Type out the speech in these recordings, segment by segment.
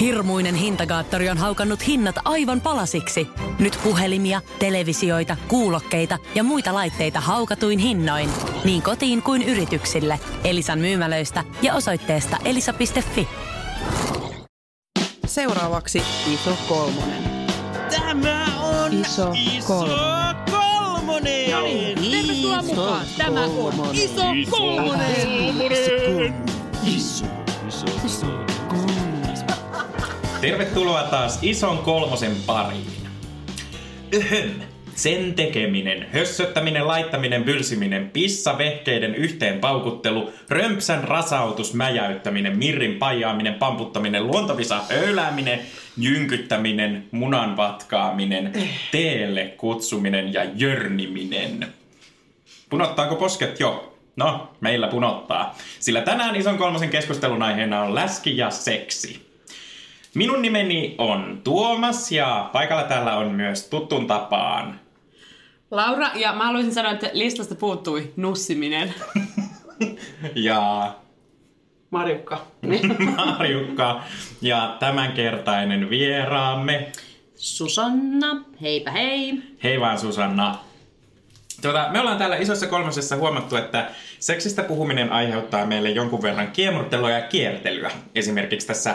Hirmuinen hintakaattori on haukannut hinnat aivan palasiksi. Nyt puhelimia, televisioita, kuulokkeita ja muita laitteita haukatuin hinnoin. Niin kotiin kuin yrityksille. Elisan myymälöistä ja osoitteesta elisa.fi. Seuraavaksi iso kolmonen. Tämä on Iso kolmonen. kolmonen. No niin, tervetuloa mukaan. Tämä on Iso Kolmonen. Tervetuloa taas ison kolmosen pariin. Öhön. Sen tekeminen, hössöttäminen, laittaminen, bylsiminen, pissavehkeiden yhteen paukuttelu, römpsän rasautus, mäjäyttäminen, mirrin pajaaminen, pamputtaminen, luontavisa höylääminen, jynkyttäminen, munan vatkaaminen, teelle kutsuminen ja jörniminen. Punottaako posket jo? No, meillä punottaa. Sillä tänään ison kolmosen keskustelun aiheena on läski ja seksi. Minun nimeni on Tuomas ja paikalla täällä on myös tuttuun tapaan Laura, ja mä haluaisin sanoa, että listasta puuttui nussiminen. ja Marjukka. Marjukka ja tämänkertainen vieraamme. Susanna, heipä hei. Hei vaan Susanna. Tuota, me ollaan täällä isossa kolmosessa huomattu, että seksistä puhuminen aiheuttaa meille jonkun verran kiemurtelua ja kiertelyä. Esimerkiksi tässä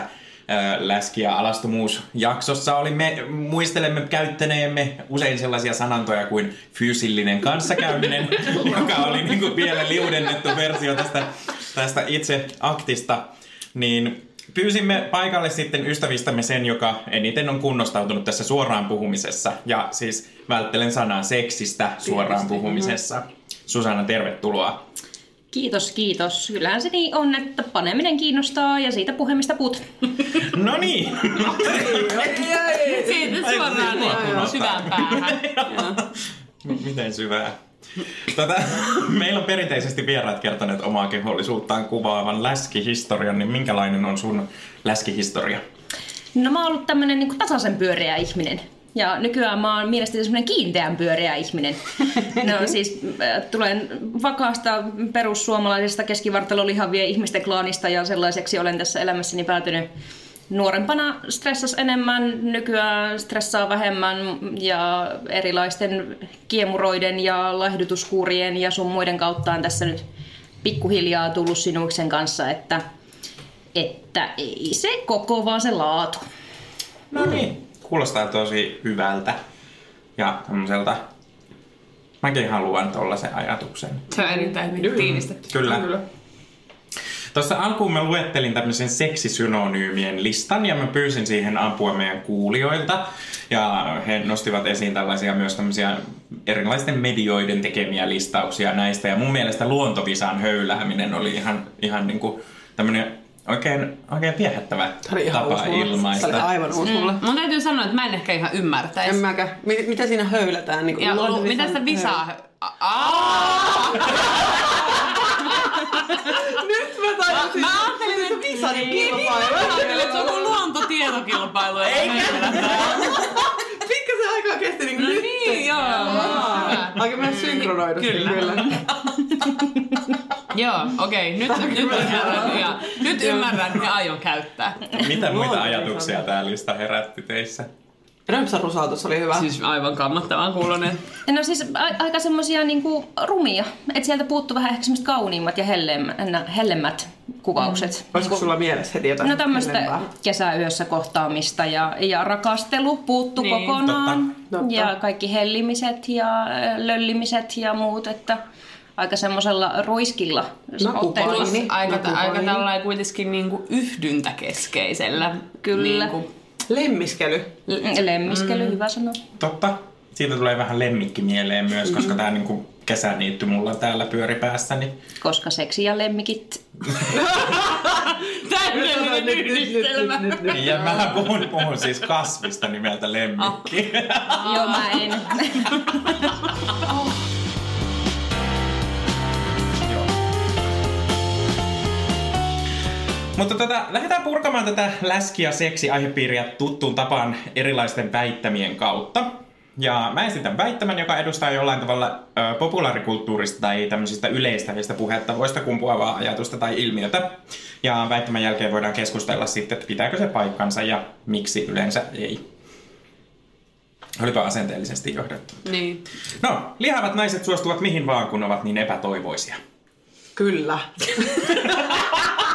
läski- ja alastomuusjaksossa olimme, muistelemme käyttäneemme usein sellaisia sanantoja kuin fyysillinen kanssakäyminen, joka oli niin kuin vielä liudennettu versio tästä, tästä itse aktista. Niin pyysimme paikalle sitten ystävistämme sen, joka eniten on kunnostautunut tässä suoraan puhumisessa. Ja siis välttelen sanaa seksistä suoraan puhumisessa. Susanna, tervetuloa. Kiitos, kiitos. Kyllähän se niin on, että paneminen kiinnostaa ja siitä puhemista puut. No niin. Siitä suoraan niin syvään päähän. Miten syvää? Tätä, meillä on perinteisesti vieraat kertoneet omaa kehollisuuttaan kuvaavan läskihistorian, niin minkälainen on sun läskihistoria? No mä oon ollut tämmönen niin tasaisen pyöreä ihminen. Ja nykyään mä oon mielestäni semmoinen kiinteän pyöreä ihminen. No siis äh, tulen vakaasta perussuomalaisesta keskivartalolihavien ihmisten klaanista ja sellaiseksi olen tässä elämässäni päätynyt nuorempana stressas enemmän, nykyään stressaa vähemmän ja erilaisten kiemuroiden ja laihdutuskuurien ja sun muiden kautta on tässä nyt pikkuhiljaa tullut sinuksen kanssa, että, että ei se koko, vaan se laatu. No niin. Kuulostaa tosi hyvältä ja tämmöiseltä... Mäkin haluan tollasen ajatuksen. Se on erittäin hyvin tiivistetty. Kyllä. Kyllä. Tuossa alkuun mä luettelin tämmöisen seksisynonyymien listan ja mä pyysin siihen apua meidän kuulijoilta. Ja he nostivat esiin tällaisia myös tämmöisiä erilaisten medioiden tekemiä listauksia näistä. Ja mun mielestä luontovisan höylääminen oli ihan, ihan niinku tämmönen oikein, oikein viehättävä oli ihan tapa ilmaista. Se oli aivan uusi mulle. Mm. Mun täytyy sanoa, että mä en ehkä ihan ymmärtäisi. En mäkään. Mi- mitä siinä höylätään? Niin Ja lu- mitä sitä visaa? Aa! Nyt mä tajusin. Mä ajattelin, että visan Niin, mä ajattelin, että se on kuin luontotietokilpailu. Eikä. Aikaa kesti niin No nyt. niin, joo. Aika myös synkronoidu. Kyllä. kyllä. Joo, okei. Nyt, nyt ymmärrän ja, nyt ymmärrän ja aion käyttää. Mitä muita ajatuksia tää lista herätti teissä? Römpsän rusautus oli hyvä. Siis aivan kammottavan kuulonen. No siis a- aika semmosia niinku rumia, että sieltä puuttuu vähän ehkä semmoiset kauniimmat ja hellemmät, hellemmät kuvaukset. Olisiko sulla mielessä heti jotain? No tämmöistä kesäyössä kohtaamista ja, ja rakastelu puuttu Niin. kokonaan. Totta. Totta. Ja kaikki hellimiset ja äh, löllimiset ja muut, että aika semmoisella ruiskilla. No, otteella. Niin, Aika, no, aika tällainen kuitenkin niinku yhdyntäkeskeisellä. Kyllä. Niinku, Lemmiskely. L- Lemmiskely, mm. hyvä sanoa. Totta. Siitä tulee vähän lemmikki mieleen myös, Mm-hmm. koska tää niinku kesäniitty mulla täällä pyöri päässäni. Koska seksi ja lemmikit. Täydellinen yhdistelmä. Ja mä puhun, puhun siis kasvista nimeltä lemmikki. Joo, mä en. Mutta tota, lähdetään purkamaan tätä läski- ja seksi-aihepiiriä tuttuun tapaan erilaisten väittämien kautta. Ja mä esitän väittämän, joka edustaa jollain tavalla ö, populaarikulttuurista tai tämmöisistä yleistävistä puhettavoista kumpuavaa ajatusta tai ilmiötä. Ja väittämän jälkeen voidaan keskustella sitten, että pitääkö se paikkansa ja miksi yleensä ei. Olipa asenteellisesti johdettu. Niin. No, lihavat naiset suostuvat mihin vaan, kun ovat niin epätoivoisia. Kyllä.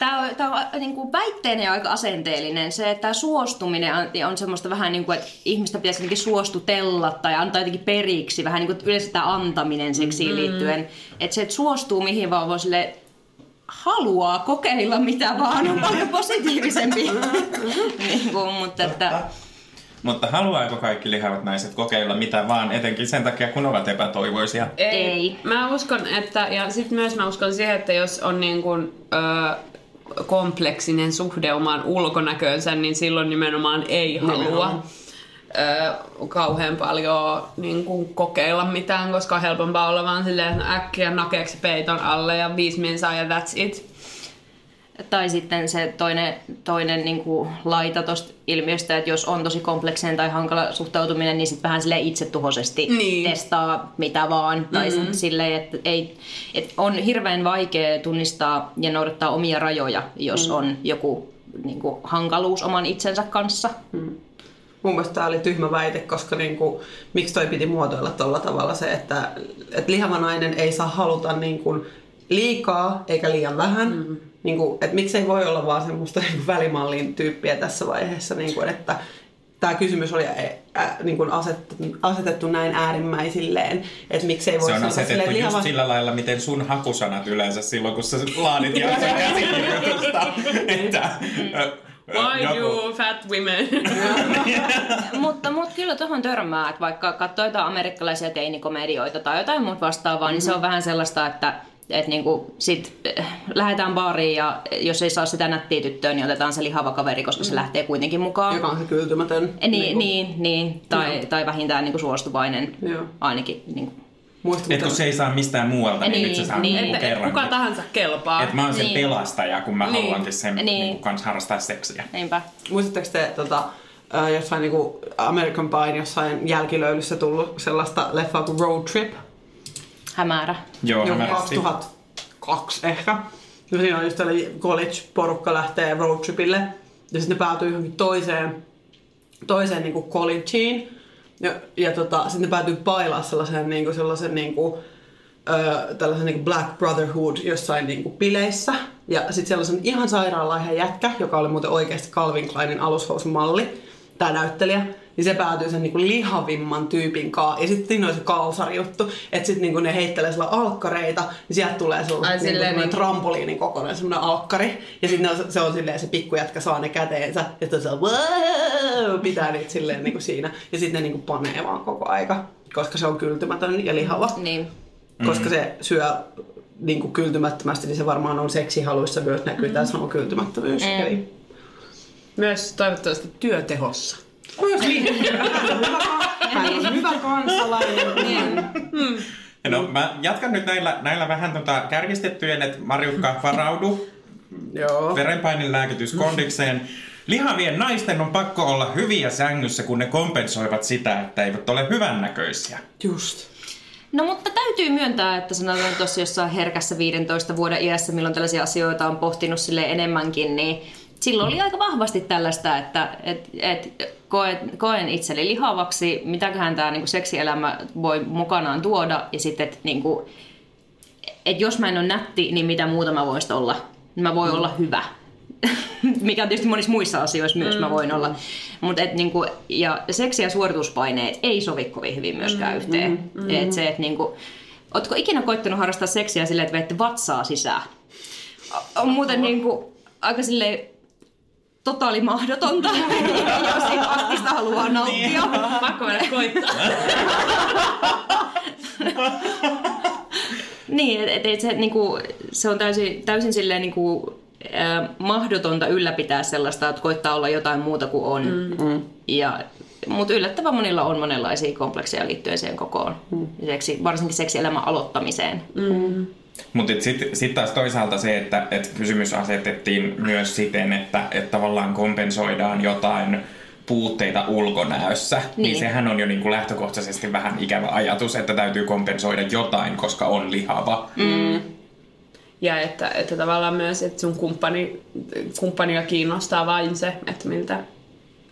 Tämä on, tämä on niin kuin väitteenä ja aika asenteellinen. Se, että tämä suostuminen on, on semmoista vähän niin kuin, että ihmistä pitäisi jotenkin suostutella tai antaa jotenkin periksi. Vähän niin kuin yleensä tämä antaminen seksiin liittyen. Että se, että suostuu mihin vaan voi sille haluaa kokeilla mitä vaan on paljon positiivisempi. niin kuin, mutta että, Mutta haluaako kaikki lihavat naiset kokeilla mitä vaan, etenkin sen takia, kun ovat epätoivoisia? Ei. Mä uskon, että, ja sitten myös mä uskon siihen, että jos on niin kuin, ö, kompleksinen suhde omaan ulkonäköönsä, niin silloin nimenomaan ei halua ö, kauhean paljon niin kuin, kokeilla mitään, koska on helpompaa olla vaan silleen, että no äkkiä nakeeksi peiton alle ja viisi minsaa ja that's it. Tai sitten se toinen, toinen niin kuin laita tuosta ilmiöstä, että jos on tosi kompleksinen tai hankala suhtautuminen, niin sitten vähän sille itsetuhoisesti Niin. testaa mitä vaan. Tai mm-hmm. silleen, että ei, että on hirveän vaikea tunnistaa ja noudattaa omia rajoja, jos mm. on joku niin kuin, hankaluus oman itsensä kanssa. Mun mielestä tämä oli tyhmä väite, koska niinku, miksi toi piti muotoilla tuolla tavalla se, että, että lihava nainen ei saa haluta niinku liikaa eikä liian vähän. Mm. Niinku, että miksei voi olla vaan semmoista niinku välimallin tyyppiä tässä vaiheessa, niinku, että tämä kysymys oli ä, ä, niinku asetettu, asetettu näin äärimmäisilleen, että miksei voi Se on asetettu silleen, just sillä lailla, miten sun hakusanat yleensä silloin, kun sä laadit jakson käsikirjoitusta. että, ö, Why joku- you fat women? mutta, mutta kyllä tuohon törmää, että vaikka katsoo jotain amerikkalaisia teinikomedioita tai jotain muuta vastaavaa, mm-hmm. niin se on vähän sellaista, että että niinku sit eh, lähdetään baariin ja jos ei saa sitä nättiä tyttöä, niin otetaan se lihava kaveri, koska se lähtee kuitenkin mukaan. joka on se kyltymätön. Niin, niin, niin, niin. Tai, Joo. tai vähintään niinku suostuvainen Joo. ainakin. Niinku. Muista, Et kun se ei saa mistään muualta, niin, Niin, nyt se saa niin. niin, että et kerran. kuka tahansa kelpaa. Että mä oon sen Niin. pelastaja, kun mä Niin. haluankin sen Niin. niin. Niin kanssa harrastaa seksiä. Niinpä. Muistatteko te tota, jossain niinku American Pie jossain jälkilöylyssä tullut sellaista leffaa kuin Road Trip? Hämärä. Joo, Joku hämärästi. 2002 ehkä. Ja siinä on just tällainen college-porukka lähtee road tripille. Ja sitten ne päätyy johonkin toiseen, toiseen niinku collegeen. Ja, ja tota, sitten ne päätyy pailaa sellaisen, niinku, sellaisen niinku, ö, tällaisen niinku Black Brotherhood jossain niinku bileissä. Ja sitten siellä on sellainen ihan sairaanlaiha jätkä, joka oli muuten oikeasti Calvin Kleinin alushousumalli, tämä näyttelijä. Niin se päätyy sen niinku lihavimman tyypin kaa. Ja sitten siinä on se kalsari juttu, että sitten niinku ne heittelee sillä alkkareita, niin sieltä tulee sellainen Ai, niinku, silleen niinku- trampoliinin kokoinen semmoinen alkkari. Ja sitten se on silleen, se pikkujätkä saa ne käteensä. Ja sitten se on wow, pitää niitä silleen niinku siinä. Ja sitten ne niinku panee vaan koko aika, koska se on kyltymätön ja lihava. Niin. Koska se syö niinku kyltymättömästi, niin se varmaan on seksihaluissa myös näkyy tämä sama kyltymättömyys. Mm. Eli Myös toivottavasti työtehossa. Myös niin. Hän on hyvä kansalainen. Niin. Ja No, mä jatkan nyt näillä, näillä vähän tota kärjistettyjen, että Marjukka varaudu Joo. verenpainin lääkitys kondikseen. Lihavien naisten on pakko olla hyviä sängyssä, kun ne kompensoivat sitä, että eivät ole hyvännäköisiä. Just. No mutta täytyy myöntää, että sanotaan tuossa jossain herkässä 15 vuoden iässä, milloin tällaisia asioita on pohtinut sille enemmänkin, niin silloin oli aika vahvasti tällaista, että et, et, koen, koen itseni lihavaksi, mitäköhän tämä niinku, seksielämä voi mukanaan tuoda, ja sitten, että niinku, et jos mä en ole nätti, niin mitä muuta mä voisin olla? Mä voin mm. olla hyvä. Mikä on tietysti monissa muissa asioissa myös mm. mä voin olla. Mut et niinku, ja seksi- ja suorituspaineet ei sovi kovin hyvin myöskään mm. yhteen. Mm. Et se, et niinku, ootko ikinä koittanut harrastaa seksiä silleen, että veette vatsaa sisään? On muuten niinku, aika silleen totaali mahdotonta, jos siitä aktista haluaa nauttia. Pakko mennä koittaa. Niin, että et, et se, niinku, se on täysin, täysin silleen niinku, äh, mahdotonta ylläpitää sellaista, että koittaa olla jotain muuta kuin on. Mm. Ja, mutta yllättävän monilla on monenlaisia komplekseja liittyen siihen kokoon. Mm. Seksi, varsinkin seksielämän aloittamiseen. Mm. Mutta sitten sit taas toisaalta se, että et kysymys asetettiin myös siten, että et tavallaan kompensoidaan jotain puutteita ulkonäössä, niin, niin sehän on jo niin kuin lähtökohtaisesti vähän ikävä ajatus, että täytyy kompensoida jotain, koska on lihava. Mm. Ja että, että tavallaan myös, että sun kumppani, kumppania kiinnostaa vain se, että miltä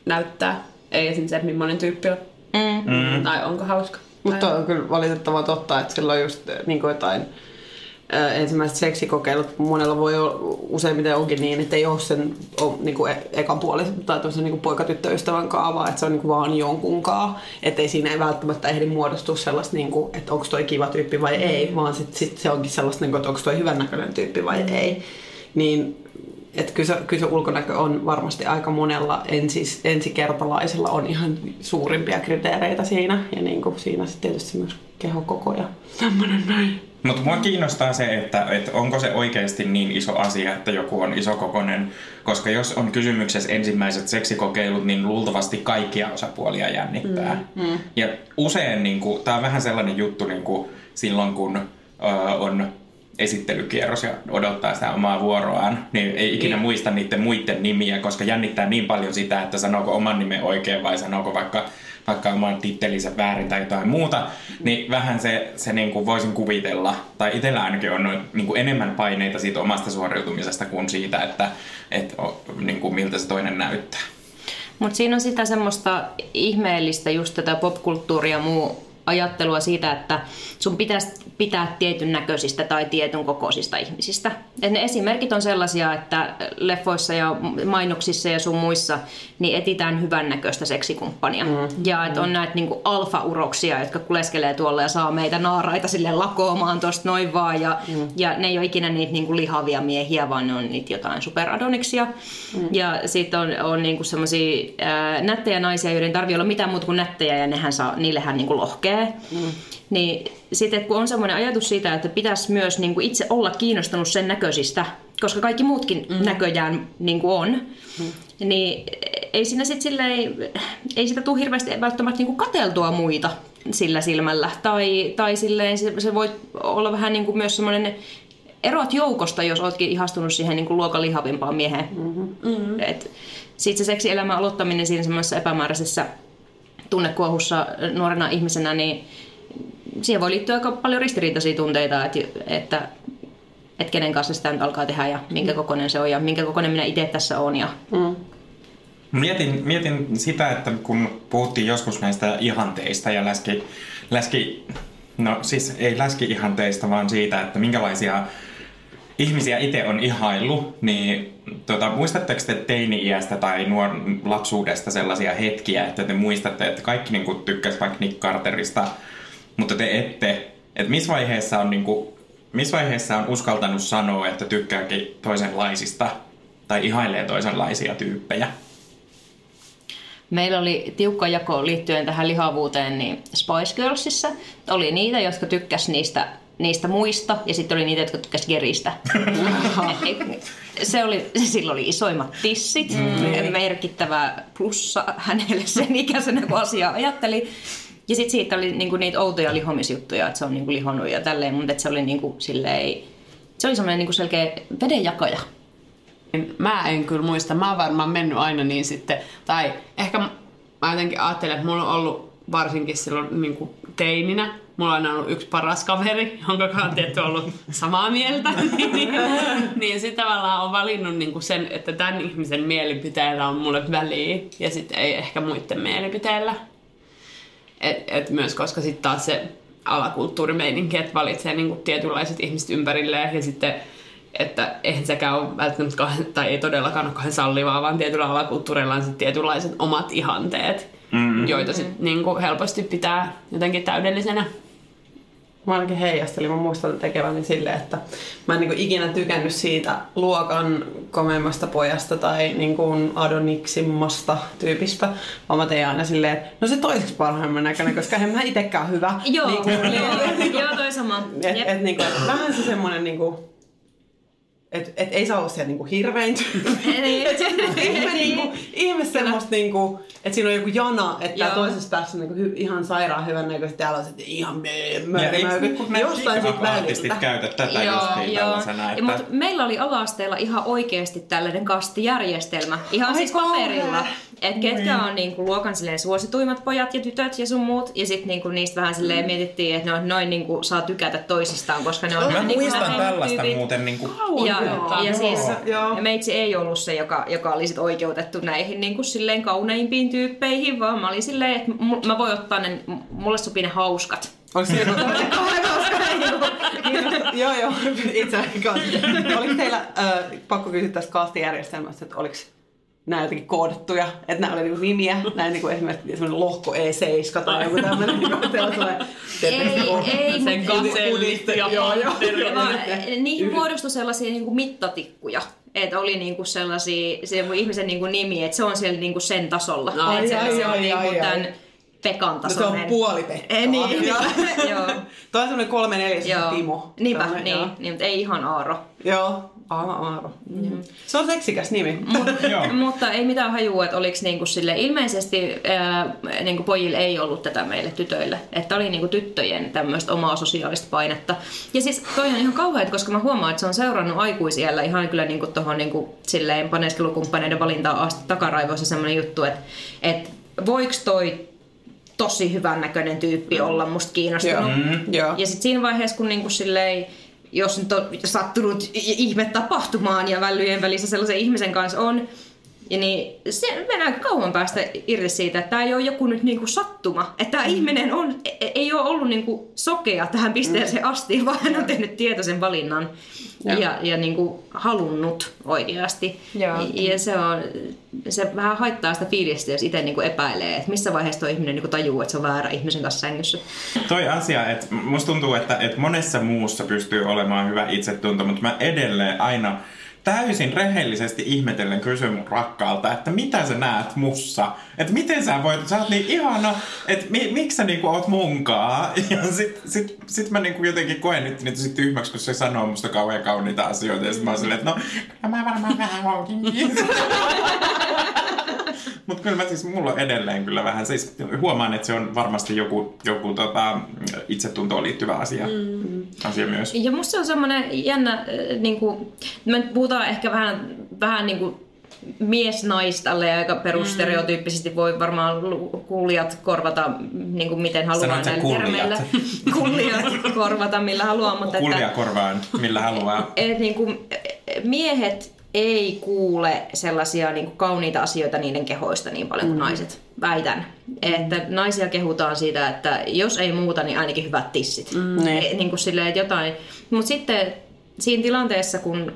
näyttää. Ei esimerkiksi se, että millainen tyyppi on. Mm. Tai onko hauska. Mutta on kyllä valitettavan totta, että silloin just niin kuin jotain ensimmäiset seksikokeilut monella voi olla, useimmiten onkin niin, että ei ole sen o, niin kuin e- ekan puolisen tai tuossa niin poikatyttöystävän kaavaa, että se on niin kuin vaan jonkun kaa. Että ei siinä ei välttämättä ehdi muodostua sellaista, niin kuin, että onko toi kiva tyyppi vai ei, vaan sit, sit se onkin sellaista, niin kuin, että onko toi hyvännäköinen tyyppi vai ei. Niin että kyllä, se, kyllä se ulkonäkö on varmasti aika monella ensis, ensikertalaisella on ihan suurimpia kriteereitä siinä. Ja niin kuin siinä sitten tietysti myös kehokoko ja tämmöinen näin. Mutta mua kiinnostaa se, että, että onko se oikeasti niin iso asia, että joku on isokokonen, koska jos on kysymyksessä ensimmäiset seksikokeilut, niin luultavasti kaikkia osapuolia jännittää. Mm, mm. Ja usein niin tämä on vähän sellainen juttu niin kuin silloin, kun ö, on esittelykierros ja odottaa sitä omaa vuoroaan, niin ei ikinä niin. muista niiden muiden nimiä, koska jännittää niin paljon sitä, että sanooko oman nimen oikein vai sanooko vaikka, vaikka oman tittelinsä väärin tai jotain muuta, niin vähän se, se niin kuin voisin kuvitella, tai itsellä ainakin on niin kuin enemmän paineita siitä omasta suoriutumisesta kuin siitä, että, että niin kuin miltä se toinen näyttää. Mutta siinä on sitä semmoista ihmeellistä just tätä popkulttuuria ja muu ajattelua siitä, että sun pitäisi pitää tietyn näköisistä tai tietyn kokoisista ihmisistä. Et ne esimerkit on sellaisia, että leffoissa ja mainoksissa ja sun muissa niin etitään hyvännäköistä seksikumppania. Mm. Ja että on näitä niinku alfa-uroksia, jotka kuleskelee tuolla ja saa meitä naaraita sille lakoomaan tosta noin vaan. Ja, mm. ja ne ei ole ikinä niitä niinku lihavia miehiä, vaan ne on niitä jotain superadoniksia. Mm. Ja sitten on, on niinku semmoisia nättejä naisia, joiden tarvii olla mitään muuta kuin nättejä ja nehän saa, niillehän niinku lohkee. Mm. Niin sitten kun on semmoinen ajatus siitä, että pitäisi myös niin kuin itse olla kiinnostunut sen näköisistä, koska kaikki muutkin mm. näköjään niin kuin on, mm. niin ei siinä sitten silleen, ei sitä tule hirveästi välttämättä niin kuin kateltua muita sillä silmällä. Tai, tai silleen se, se voi olla vähän niin kuin myös semmoinen erot joukosta, jos oletkin ihastunut siihen niin kuin luokan lihavimpaan mieheen. Mm-hmm. Mm-hmm. Sitten se seksielämän aloittaminen siinä semmoisessa epämääräisessä tunnekuohussa nuorena ihmisenä, niin siihen voi liittyä aika paljon ristiriitaisia tunteita, että, että, että kenen kanssa sitä nyt alkaa tehdä ja minkä kokoinen se on ja minkä kokoinen minä itse tässä olen. Ja... Mm. Mietin, mietin sitä, että kun puhuttiin joskus näistä ihanteista ja läski, läski no siis ei läski-ihanteista, vaan siitä, että minkälaisia ihmisiä itse on ihailu, niin tota, muistatteko te teini-iästä tai nuor lapsuudesta sellaisia hetkiä, että te muistatte, että kaikki niin tykkäsivät vaikka Nick Carterista mutta te ette. Että missä vaiheessa on niinku, missä vaiheessa on uskaltanut sanoa, että tykkääkin toisenlaisista tai ihailee toisenlaisia tyyppejä? Meillä oli tiukka jako liittyen tähän lihavuuteen niin Spice Girlsissa. Oli niitä, jotka tykkäs niistä, niistä muista ja sitten oli niitä, jotka tykkäs Geristä. se oli, sillä oli isoimmat tissit, mm. merkittävä plussa hänelle sen ikäisenä, kun asiaa ajatteli. Ja sitten siitä oli niinku niitä outoja lihomisjuttuja, että se on niinku lihonut ja tälleen, mutta se oli niinku silleen, se oli semmoinen niinku selkeä vedenjakaja. Mä en kyllä muista, mä oon varmaan mennyt aina niin sitten, tai ehkä mä jotenkin ajattelen, että mulla on ollut varsinkin silloin niin kuin teininä, mulla on aina ollut yksi paras kaveri, jonka kanssa tietty ollut samaa mieltä, niin, niin sitten tavallaan on valinnut niin kuin sen, että tämän ihmisen mielipiteellä on mulle väliä ja sitten ei ehkä muiden mielipiteellä. Et, et myös koska sitten taas se alakulttuurimeininki, että valitsee niinku tietynlaiset ihmiset ympärilleen ja sitten että eihän sekään ole välttämättä tai ei todellakaan ole kauhean sallivaa, vaan tietyllä alakulttuurilla on sitten tietynlaiset omat ihanteet, mm-hmm. joita sitten niinku helposti pitää jotenkin täydellisenä mä ainakin heijastelin, mä muistan tekeväni silleen, että mä en niin kuin ikinä tykännyt siitä luokan komeimmasta pojasta tai niin kuin adoniksimmasta tyypistä, vaan mä tein aina silleen, että no se toiseksi parhaimman näköinen, koska en mä itekään hyvä. Joo, niin kuin, joo, joo toi sama. Et, et, niin kuin, vähän se semmonen niin kuin, et, et ei saa olla siellä niinku hirvein ihme, niinku, ihme semmoista, niinku, että siinä on joku jana, että tää Joo. toisessa päässä on niinku hy, ihan sairaan hyvän näköistä, täällä on sitten ihan nämä Jostain siitä pick-up-artistit väliltä. käytä tätä justiin tällaisena, että... Mutta meillä oli ala-asteella ihan oikeasti tällainen kastijärjestelmä. Ihan Ai siis paperilla. Että ketkä on niinku luokan silleen suosituimmat pojat ja tytöt ja sun muut. Ja sitten niinku niistä vähän silleen mietittiin, että no, noin niinku saa tykätä toisistaan, koska ne on Mä niinku muistan tällaista tyypit. muuten niinku... Ja, Joo. ja siis Joo. ja meitsi ei ollut se, joka, joka oli sit oikeutettu näihin niin kuin silleen kauneimpiin tyyppeihin, vaan mä olin silleen, että mu- mä voin ottaa ne, m- mulle sopii ne hauskat. Onko siinä Joo, joo, itse kanssa. Oliko teillä, äh, pakko kysyä tästä kastijärjestelmästä, että oliko nämä jotenkin koodettuja, että nämä oli niinku nimiä, näin niinku esimerkiksi semmoinen lohko E7 tai joku tämmöinen, niinku sellainen, Ei, ei, Se mut- gasellit ja Joo, joo. panterit. vaan niihin muodostui sellaisia niin kuin mittatikkuja. Että oli niinku sellaisia, se ihmisen niinku nimi, että se on siellä niinku sen tasolla. Ai, Et se, ai, se on ai, niinku ai, ai. tämän Pekan No se tasoinen. on puoli Pekkaa. Ei, niin, Joo. joo. Toi on semmoinen kolme neljäs Joo. Timo. Niinpä, Tällainen, niin, niin, mutta ei ihan Aaro. Joo, aivan aaro. Mm. Se on seksikäs nimi. Joo. Mutta ei mitään hajua, että oliko niinku sille ilmeisesti ää, niinku pojille ei ollut tätä meille tytöille. Että oli niinku tyttöjen tämmöistä omaa sosiaalista painetta. Ja siis toi on ihan kauheat, koska mä huomaan, että se on seurannut aikuisiellä ihan kyllä niinku tohon niinku silleen paneskelukumppaneiden valintaan asti takaraivoissa semmoinen juttu, että et voiko toi tosi hyvän näköinen tyyppi olla musta kiinnostunut. Joo. Mm, joo. Ja sitten siinä vaiheessa, kun niinku silleen, jos nyt on sattunut ihme tapahtumaan ja vällyjen välissä sellaisen ihmisen kanssa on, ja niin se mennään kauan päästä irti siitä, että tämä ei ole joku nyt niinku sattuma. Että tämä mm. ihminen on, e- ei ole ollut niinku sokea tähän pisteeseen Mm. asti, vaan hän on tehnyt tietoisen valinnan Joo. ja, ja niinku halunnut oikeasti. Joo. Ja se, on, se vähän haittaa sitä fiilistä, jos itse niinku epäilee, että missä vaiheessa tuo ihminen niinku tajuu, että se on väärä ihmisen kanssa sängyssä. Toi asia, että musta tuntuu, että, että monessa muussa pystyy olemaan hyvä itsetunto, mutta mä edelleen aina täysin rehellisesti ihmetellen kysyn mun rakkaalta, että mitä sä näet mussa? Että miten sä voit, sä oot niin ihana, että mi, miksi sä niinku oot munkaa? Ja sit, sit, sit mä niinku jotenkin koen nyt niitä sit tyhmäksi, kun se sanoo musta kauhean kauniita asioita. Ja sit mä oon silleen, että no, mä varmaan vähän onkin. Mutta kyllä mä siis, mulla on edelleen kyllä vähän, siis huomaan, että se on varmasti joku, joku tota, itsetuntoon liittyvä asia, mm. Asia myös. Ja musta se on semmoinen jännä, äh, niin kuin, me nyt puhutaan ehkä vähän, vähän niin kuin mies nais tälle aika perustereotyyppisesti voi varmaan kuulijat korvata niin kuin miten haluaa näillä kullijat? termeillä. Kuulijat korvata millä haluaa, mutta että, korvaan, millä haluaa. et, niin kuin, miehet ei kuule sellaisia niin kuin kauniita asioita niiden kehoista niin paljon kuin naiset. Väitän. Että naisia kehutaan siitä, että jos ei muuta, niin ainakin hyvät tissit. Mm. Niin. Niin kuin silleen, että jotain. Mutta sitten siinä tilanteessa, kun,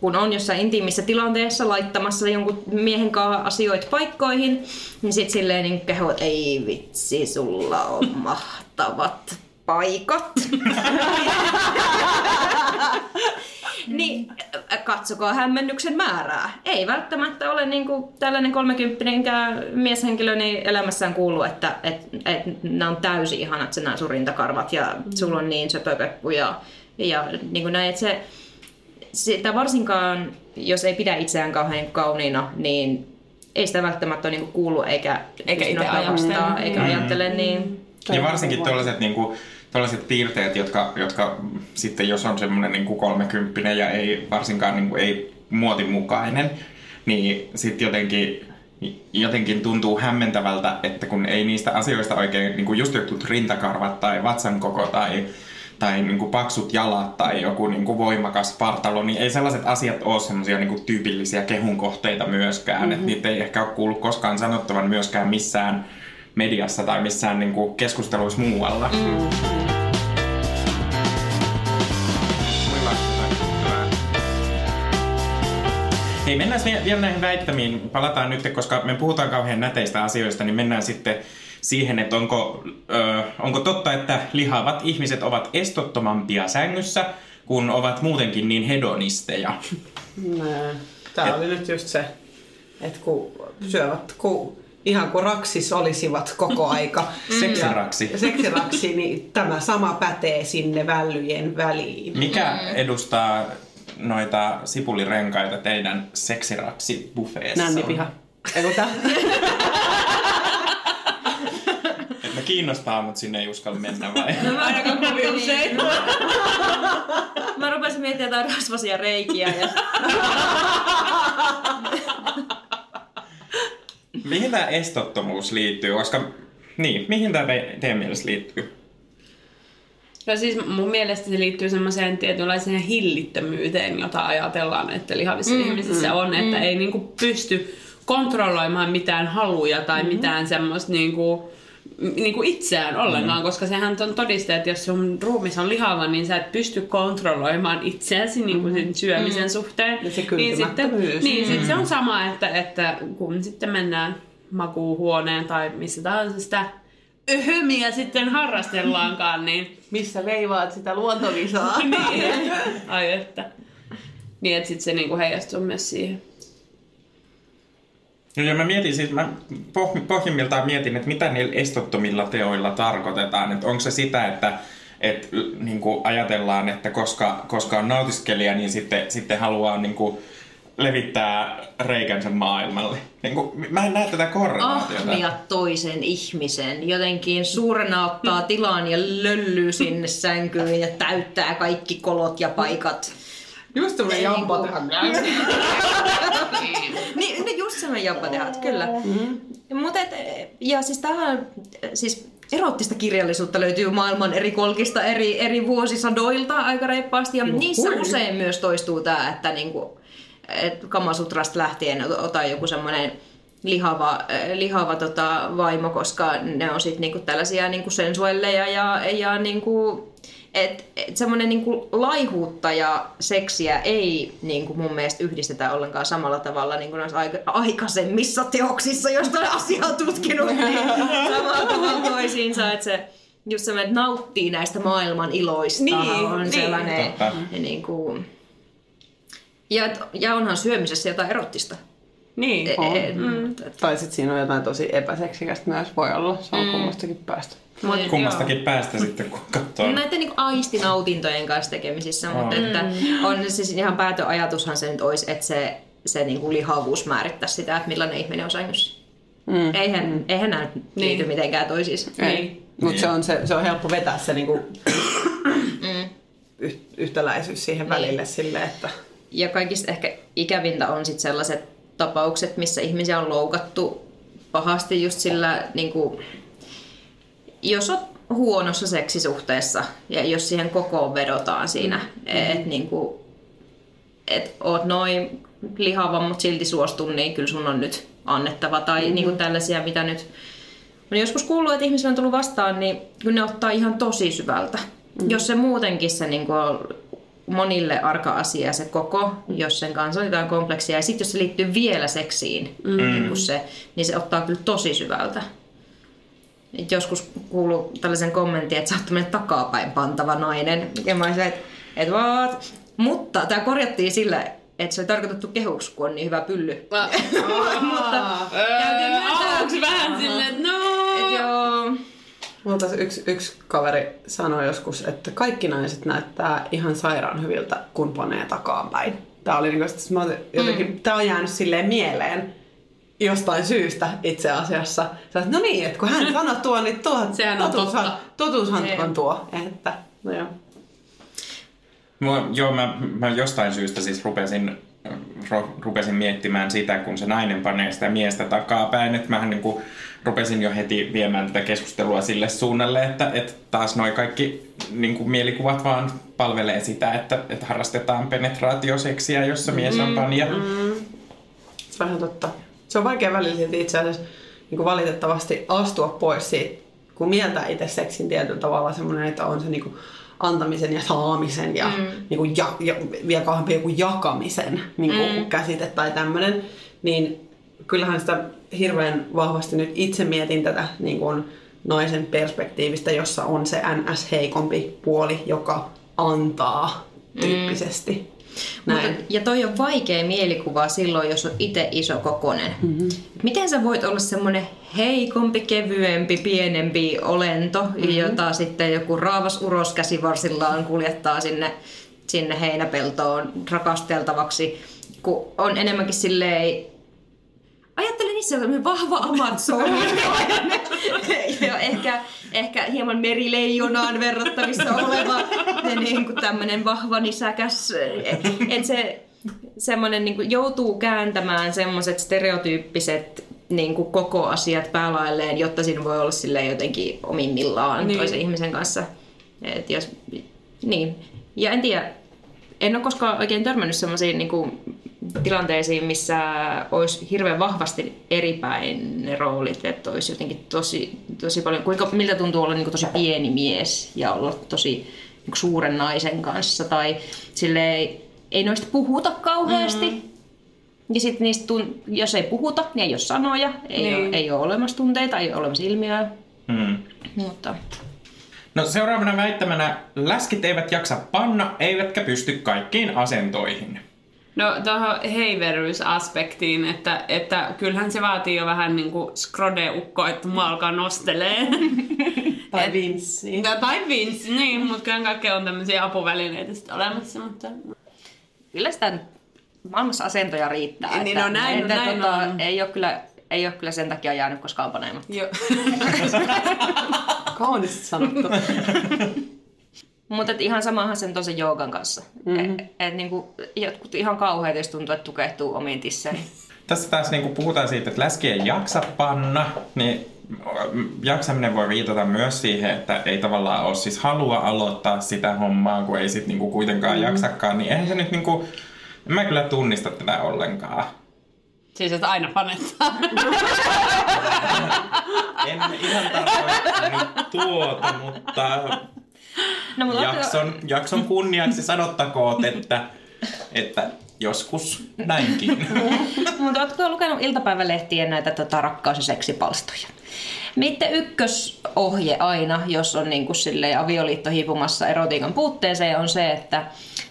kun on jossain intiimissä tilanteessa laittamassa jonkun miehen kanssa asioita paikkoihin, niin sitten silleen niin kehot, ei vitsi, sulla on mahtavat paikat. Niin äh, katsokaa hämmennyksen määrää. Ei välttämättä ole niin kuin tällainen kolmekymppinenkään mieshenkilö niin elämässään kuullut, että et, et, nämä on täysin ihanat se nämä surintakarvat ja sulla on niin söpöpeppu ja, ja niin kuin näin, että se, sitä varsinkaan, jos ei pidä itseään kauhean kauniina, niin ei sitä välttämättä ole niin kuullut eikä, Eikä itse ajattele. eikä ajattele niin. Ja varsinkin tuollaiset niinku, tällaiset piirteet, jotka, jotka sitten jos on semmoinen niinku kolmekymppinen ja ei varsinkaan niinku, ei muotimukainen, niin sitten jotenkin, jotenkin tuntuu hämmentävältä, että kun ei niistä asioista oikein, niinku just jotkut rintakarvat tai vatsan koko tai tai niinku paksut jalat tai joku niinku voimakas vartalo, niin ei sellaiset asiat ole semmoisia niinku tyypillisiä kehun kohteita myöskään. Mm-hmm. Että niitä ei ehkä ole kuullut koskaan sanottavan myöskään missään mediassa tai missään niinku keskusteluissa muualla. Mm. Hei, mennään vie- vielä näihin väittämiin. Palataan nyt, koska me puhutaan kauhean näteistä asioista, niin mennään sitten siihen, että onko, ö, onko totta, että lihavat ihmiset ovat estottomampia sängyssä, kun ovat muutenkin niin hedonisteja. Tää oli nyt just se, että kun syövät kun, ihan kuin raksis olisivat koko aika. Seksiraksi. Ja seksiraksi, niin tämä sama pätee sinne vällyjen väliin. Mikä edustaa noita sipulirenkaita teidän seksiraksi buffeessa? Nännipiha. Eiku tää? No kiinnostaa, mutta sinne ei uskalla mennä vai? Ainakaan kovin usein. Mä rupesin miettimään jotain rasvasia reikiä ja Mihin tämä estottomuus liittyy? Koska, niin, mihin tämä teidän mielestä liittyy? No siis mun mielestä se liittyy semmoiseen tietynlaiseen hillittömyyteen, jota ajatellaan, että lihavissa mm, ihmisissä on, että ei niinku pysty kontrolloimaan mitään haluja tai mm. mitään semmoista niinku, niinku itseään ollenkaan, mm. koska sehän on todiste, että jos sun ruumis on lihava, niin sä et pysty kontrolloimaan itseäsi niinku sen syömisen mm. suhteen. Ja se niin sitten, niin sit se on sama, että, että kun sitten mennään makuuhuoneen tai missä tahansa sitä öhömiä sitten harrastellaankaan, niin Missä veivaat sitä luontovisaa. niin. Ai että. Niin, että sit se niinku heijastuu myös siihen. No ja mä mietin siis, mä poh- pohjimmiltaan mietin, että mitä niillä estottomilla teoilla tarkoitetaan. Että onko se sitä, että et, niin ajatellaan, että koska, koska on nautiskelija, niin sitten, sitten haluaa niin kuin, levittää reikänsä maailmalle. Niin kuin, mä en näe tätä korrelaatiota. ahmia toisen ihmisen. Jotenkin suurena ottaa tilaan ja löllyy sinne sänkyyn ja täyttää kaikki kolot ja paikat. Just semmonen Ei jampa niinku- tehdä. Niin, no just semmoinen jampatehat, kyllä. Mm. Mut et, ja siis tähän, siis erottista kirjallisuutta löytyy maailman eri kolkista eri, eri vuosisadoilta aika reippaasti. Ja niissä usein myös toistuu tämä, että niinku, et Kamasutrasta lähtien ota joku semmoinen lihava, lihava tota, vaimo, koska ne on sitten niinku tällaisia niinku sensuelleja ja, ja niinku, et, et semmoinen niinku laihuutta ja seksiä ei niinku mun mielestä yhdistetä ollenkaan samalla tavalla niin kuin noissa aika, aikaisemmissa teoksissa, joista olen asiaa tutkinut, niin samalla tavalla toisiinsa, että se just semmoinen, että nauttii näistä maailman iloista Niin, on niin. sellainen niin kuin, ja, et- ja onhan syömisessä jotain erottista. Niin. On. E- mm. Tai sit siinä on jotain tosi epäseksikästä myös voi olla. Se on kummastakin päästä. Mut, Kummastakin päästä sitten, kun katsoo. Näiden niin aistinautintojen kanssa tekemisissä, mutta että on siis ihan päätöajatushan se nyt olisi, että se, se niin kuin lihavuus määrittää sitä, että millainen ihminen on sängyssä. Mm. Eihän, eihän nämä nyt liity Niin. mitenkään toisiinsa. Niin. Mutta se, on se, se on helppo vetää se niinku yh, yhtäläisyys siihen välille silleen, että Ja kaikista ehkä ikävintä on sit sellaiset tapaukset, missä ihmisiä on loukattu pahasti just sillä, niin kuin, jos on huonossa seksisuhteessa ja jos siihen kokoon vedotaan siinä, mm-hmm. että niin kuin, et oot noin lihava, mutta silti suostun, niin kyllä sun on nyt annettava. Tai mm-hmm. niin kuin tällaisia, mitä nyt on joskus kuullut, että ihmisillä on tullut vastaan, niin kyllä ne ottaa ihan tosi syvältä. Mm-hmm. Jos se muutenkin se niin kuin monille arka asia se koko, jos sen kanssa on jotain kompleksia. Ja sitten jos se liittyy vielä seksiin, mm. niin, kuin se, niin se ottaa kyllä tosi syvältä. Et joskus kuuluu tällaisen kommentin, että sä oot takapäin pantava nainen. Ja mä olisin, että et what? Mutta tämä korjattiin sillä, että se oli tarkoitettu kehuksi, kun on niin hyvä pylly. Mutta vähän silleen, että no... Mulla taas yksi, yksi kaveri sanoi joskus, että kaikki naiset näyttää ihan sairaan hyviltä, kun panee takaanpäin. Tää oli niinku, sit mä jotenkin, mm. tää on jäänyt silleen mieleen jostain syystä itse asiassa. Sä no niin, että kun hän sanoi tuo, niin tuo, Sehän on totuushan, totta. totuushan Niin. on tuo. Että, no joo. Mua, joo, mä, mä jostain syystä siis rupesin, rupesin miettimään sitä, kun se nainen panee sitä miestä takapäin, että mähän niin kuin rupesin jo heti viemään tätä keskustelua sille suunnalle, että, että taas noi kaikki niin kuin mielikuvat vaan palvelee sitä, että, että harrastetaan penetraatioseksiä, jossa mies on panija. Se on ihan totta. Se on vaikea välillä silti itse asiassa niin kuin valitettavasti astua pois siitä, kun mieltää itse seksin tietyllä tavalla semmoinen, että on se niin kuin antamisen ja saamisen ja, mm. niin kuin ja, ja vielä kauempi joku jakamisen niin kuin mm. käsite tai tämmöinen, niin kyllähän sitä hirveän vahvasti nyt itse mietin tätä niin kuin naisen perspektiivistä, jossa on se NS heikompi puoli, joka antaa tyyppisesti. Näin. Mutta, ja toi on vaikea mielikuva silloin, jos on itse iso kokonen. Mm-hmm. Miten sä voit olla semmoinen heikompi, kevyempi, pienempi olento, mm-hmm. jota sitten joku raavas uros käsivarsillaan kuljettaa sinne, sinne heinäpeltoon rakasteltavaksi, kun on enemmänkin silleen... Ajattelen se on tämmöinen vahva Amazon. ja ehkä, ehkä hieman merileijonaan verrattavissa oleva niin kuin tämmöinen vahva nisäkäs. Että se semmoinen niin kuin joutuu kääntämään semmoiset stereotyyppiset niin kuin koko asiat päälailleen, jotta siinä voi olla sille jotenkin omimmillaan Niin. toisen ihmisen kanssa. Et jos, niin. Ja en tiedä, en ole koskaan oikein törmännyt sellaisiin niin kuin, tilanteisiin, missä olisi hirveän vahvasti eri päin ne roolit, että olisi jotenkin tosi, tosi paljon, kuinka, miltä tuntuu olla niin kuin, tosi pieni mies ja olla tosi niin kuin, suuren naisen kanssa, tai silleen, ei noista puhuta kauheasti, mm. ja sitten niistä, tun- jos ei puhuta, niin ei ole sanoja, ei, Niin. ole, ei ole olemassa tunteita, ei ole olemassa ilmiöä, Hmm. mutta No seuraavana väittämänä, läskit eivät jaksa panna, eivätkä pysty kaikkiin asentoihin. No tuohon heiveryysaspektiin, että, että kyllähän se vaatii jo vähän niin kuin skrodeukko, että mua alkaa nostelee. Tai Vinssi. Ja- tai vinssi, niin, mutta kyllä kaikkea on tämmöisiä apuvälineitä sitten olemassa, mutta... kyllä sitä maailmassa asentoja riittää. Niin, no näin- että, näin tota, on. Ei ole, kyllä, ei ole kyllä sen takia jäänyt koskaan paneematta. Jo. Kaunisti sanottu. Mutta ihan samahan sen tosen joogan kanssa. Mm-hmm. Et, et niinku, jotkut ihan kauheita, jos tuntuu, että tukehtuu omiin tisseihin. Tässä taas niin puhutaan siitä, että läski ei jaksa panna, niin jaksaminen voi viitata myös siihen, että ei tavallaan ole siis halua aloittaa sitä hommaa, kun ei sit niinku kuitenkaan mm. jaksakaan, niin eihän se nyt niinku, en mä kyllä tunnista tätä ollenkaan. siis että aina panettaa. En ihan tarkoittanut tuota, mutta No, mutta jakson, jakson kunniaksi sanottakoon, että, että joskus näinkin. Mutta ootko lukenut iltapäivälehtien näitä tota, rakkaus- ja seksipalstoja? Miten ykkösohje aina, jos on niinku silleen avioliitto hiipumassa erotiikan puutteeseen, on se, että,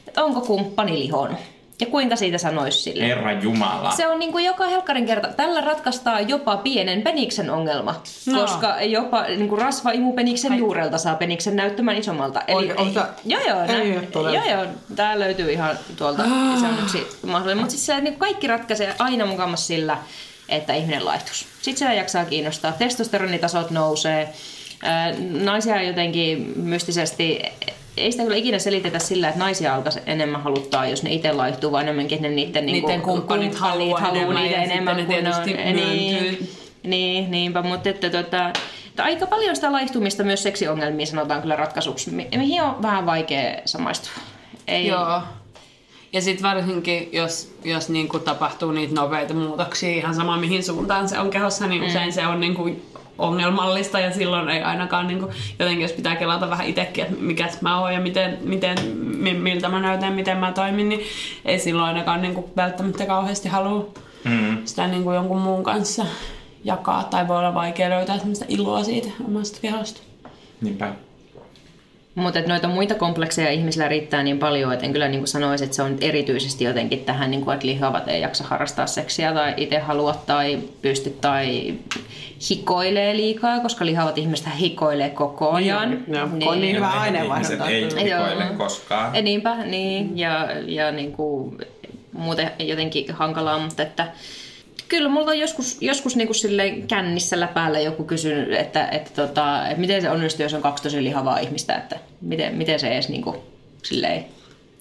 että onko kumppani lihonut? Ja kuinka siitä sanoisi sille? Herra Jumala. Se on niin kuin joka helkkarin kerta. Tällä ratkaistaan jopa pienen peniksen ongelma, No. koska jopa niin kuin rasvaimu peniksen juurelta saa peniksen näyttämään isommalta. Oi, onko tää- joo, joo, Ei todella. joo, joo, tää löytyy ihan tuolta. Ah. Se on yksi mahdollinen. Mutta siis se, niin kaikki ratkaisee aina mukamassa sillä, että ihminen laihtuisi. Sitten sitä jaksaa kiinnostaa. Testosteronitasot nousee. Naisia jotenkin mystisesti ei sitä kyllä ikinä selitetä sillä, että naisia alkaisi enemmän haluttaa, jos ne itse laihtuu, vaan enemmänkin ne niiden, Niiden niinku, kumppanit haluaa haluaa enemmän niitä enemmän ne kuin ne on. tietysti Niin, niin, niinpä, mutta että, tota, että aika paljon sitä laihtumista myös seksiongelmiin sanotaan kyllä ratkaisuksi, mi- mihin on vähän vaikea samaistua. Ei, Joo. Ja sitten varsinkin, jos, jos niinku tapahtuu niitä nopeita muutoksia, ihan sama mihin suuntaan se on kehossa, niin usein se on niinku ongelmallista ja silloin ei ainakaan niinku, jotenkin jos pitää kelata vähän itsekin, että mikä mä oon ja miten, miten, mi- miltä mä näytän, miten mä toimin, niin ei silloin ainakaan niinku välttämättä kauheasti halua Mm. sitä niinku jonkun muun kanssa jakaa tai voi olla vaikea löytää semmoista iloa siitä omasta kehosta. Niinpä. Mutta että noita muita komplekseja ihmisillä riittää niin paljon, että en kyllä niin kuin sanoisi, että se on erityisesti jotenkin tähän, niin kuin, että lihavat ei jaksa harrastaa seksiä tai itse halua tai pysty tai hikoilee liikaa, koska lihavat ihmiset hikoilee koko ajan. Joo, kun on niin hyvä aineenvaihdunta. Ei Joo. hikoile koskaan. Ja niinpä, niin, ja, ja niin kuin, muuten jotenkin hankalaa, mutta että kyllä mulla on joskus, joskus niin kuin silleen kännissä läpäällä joku kysynyt, että, että, tota, että miten se onnistuu, jos on kaksi tosi lihavaa ihmistä, että miten, miten se edes niin kuin, silleen,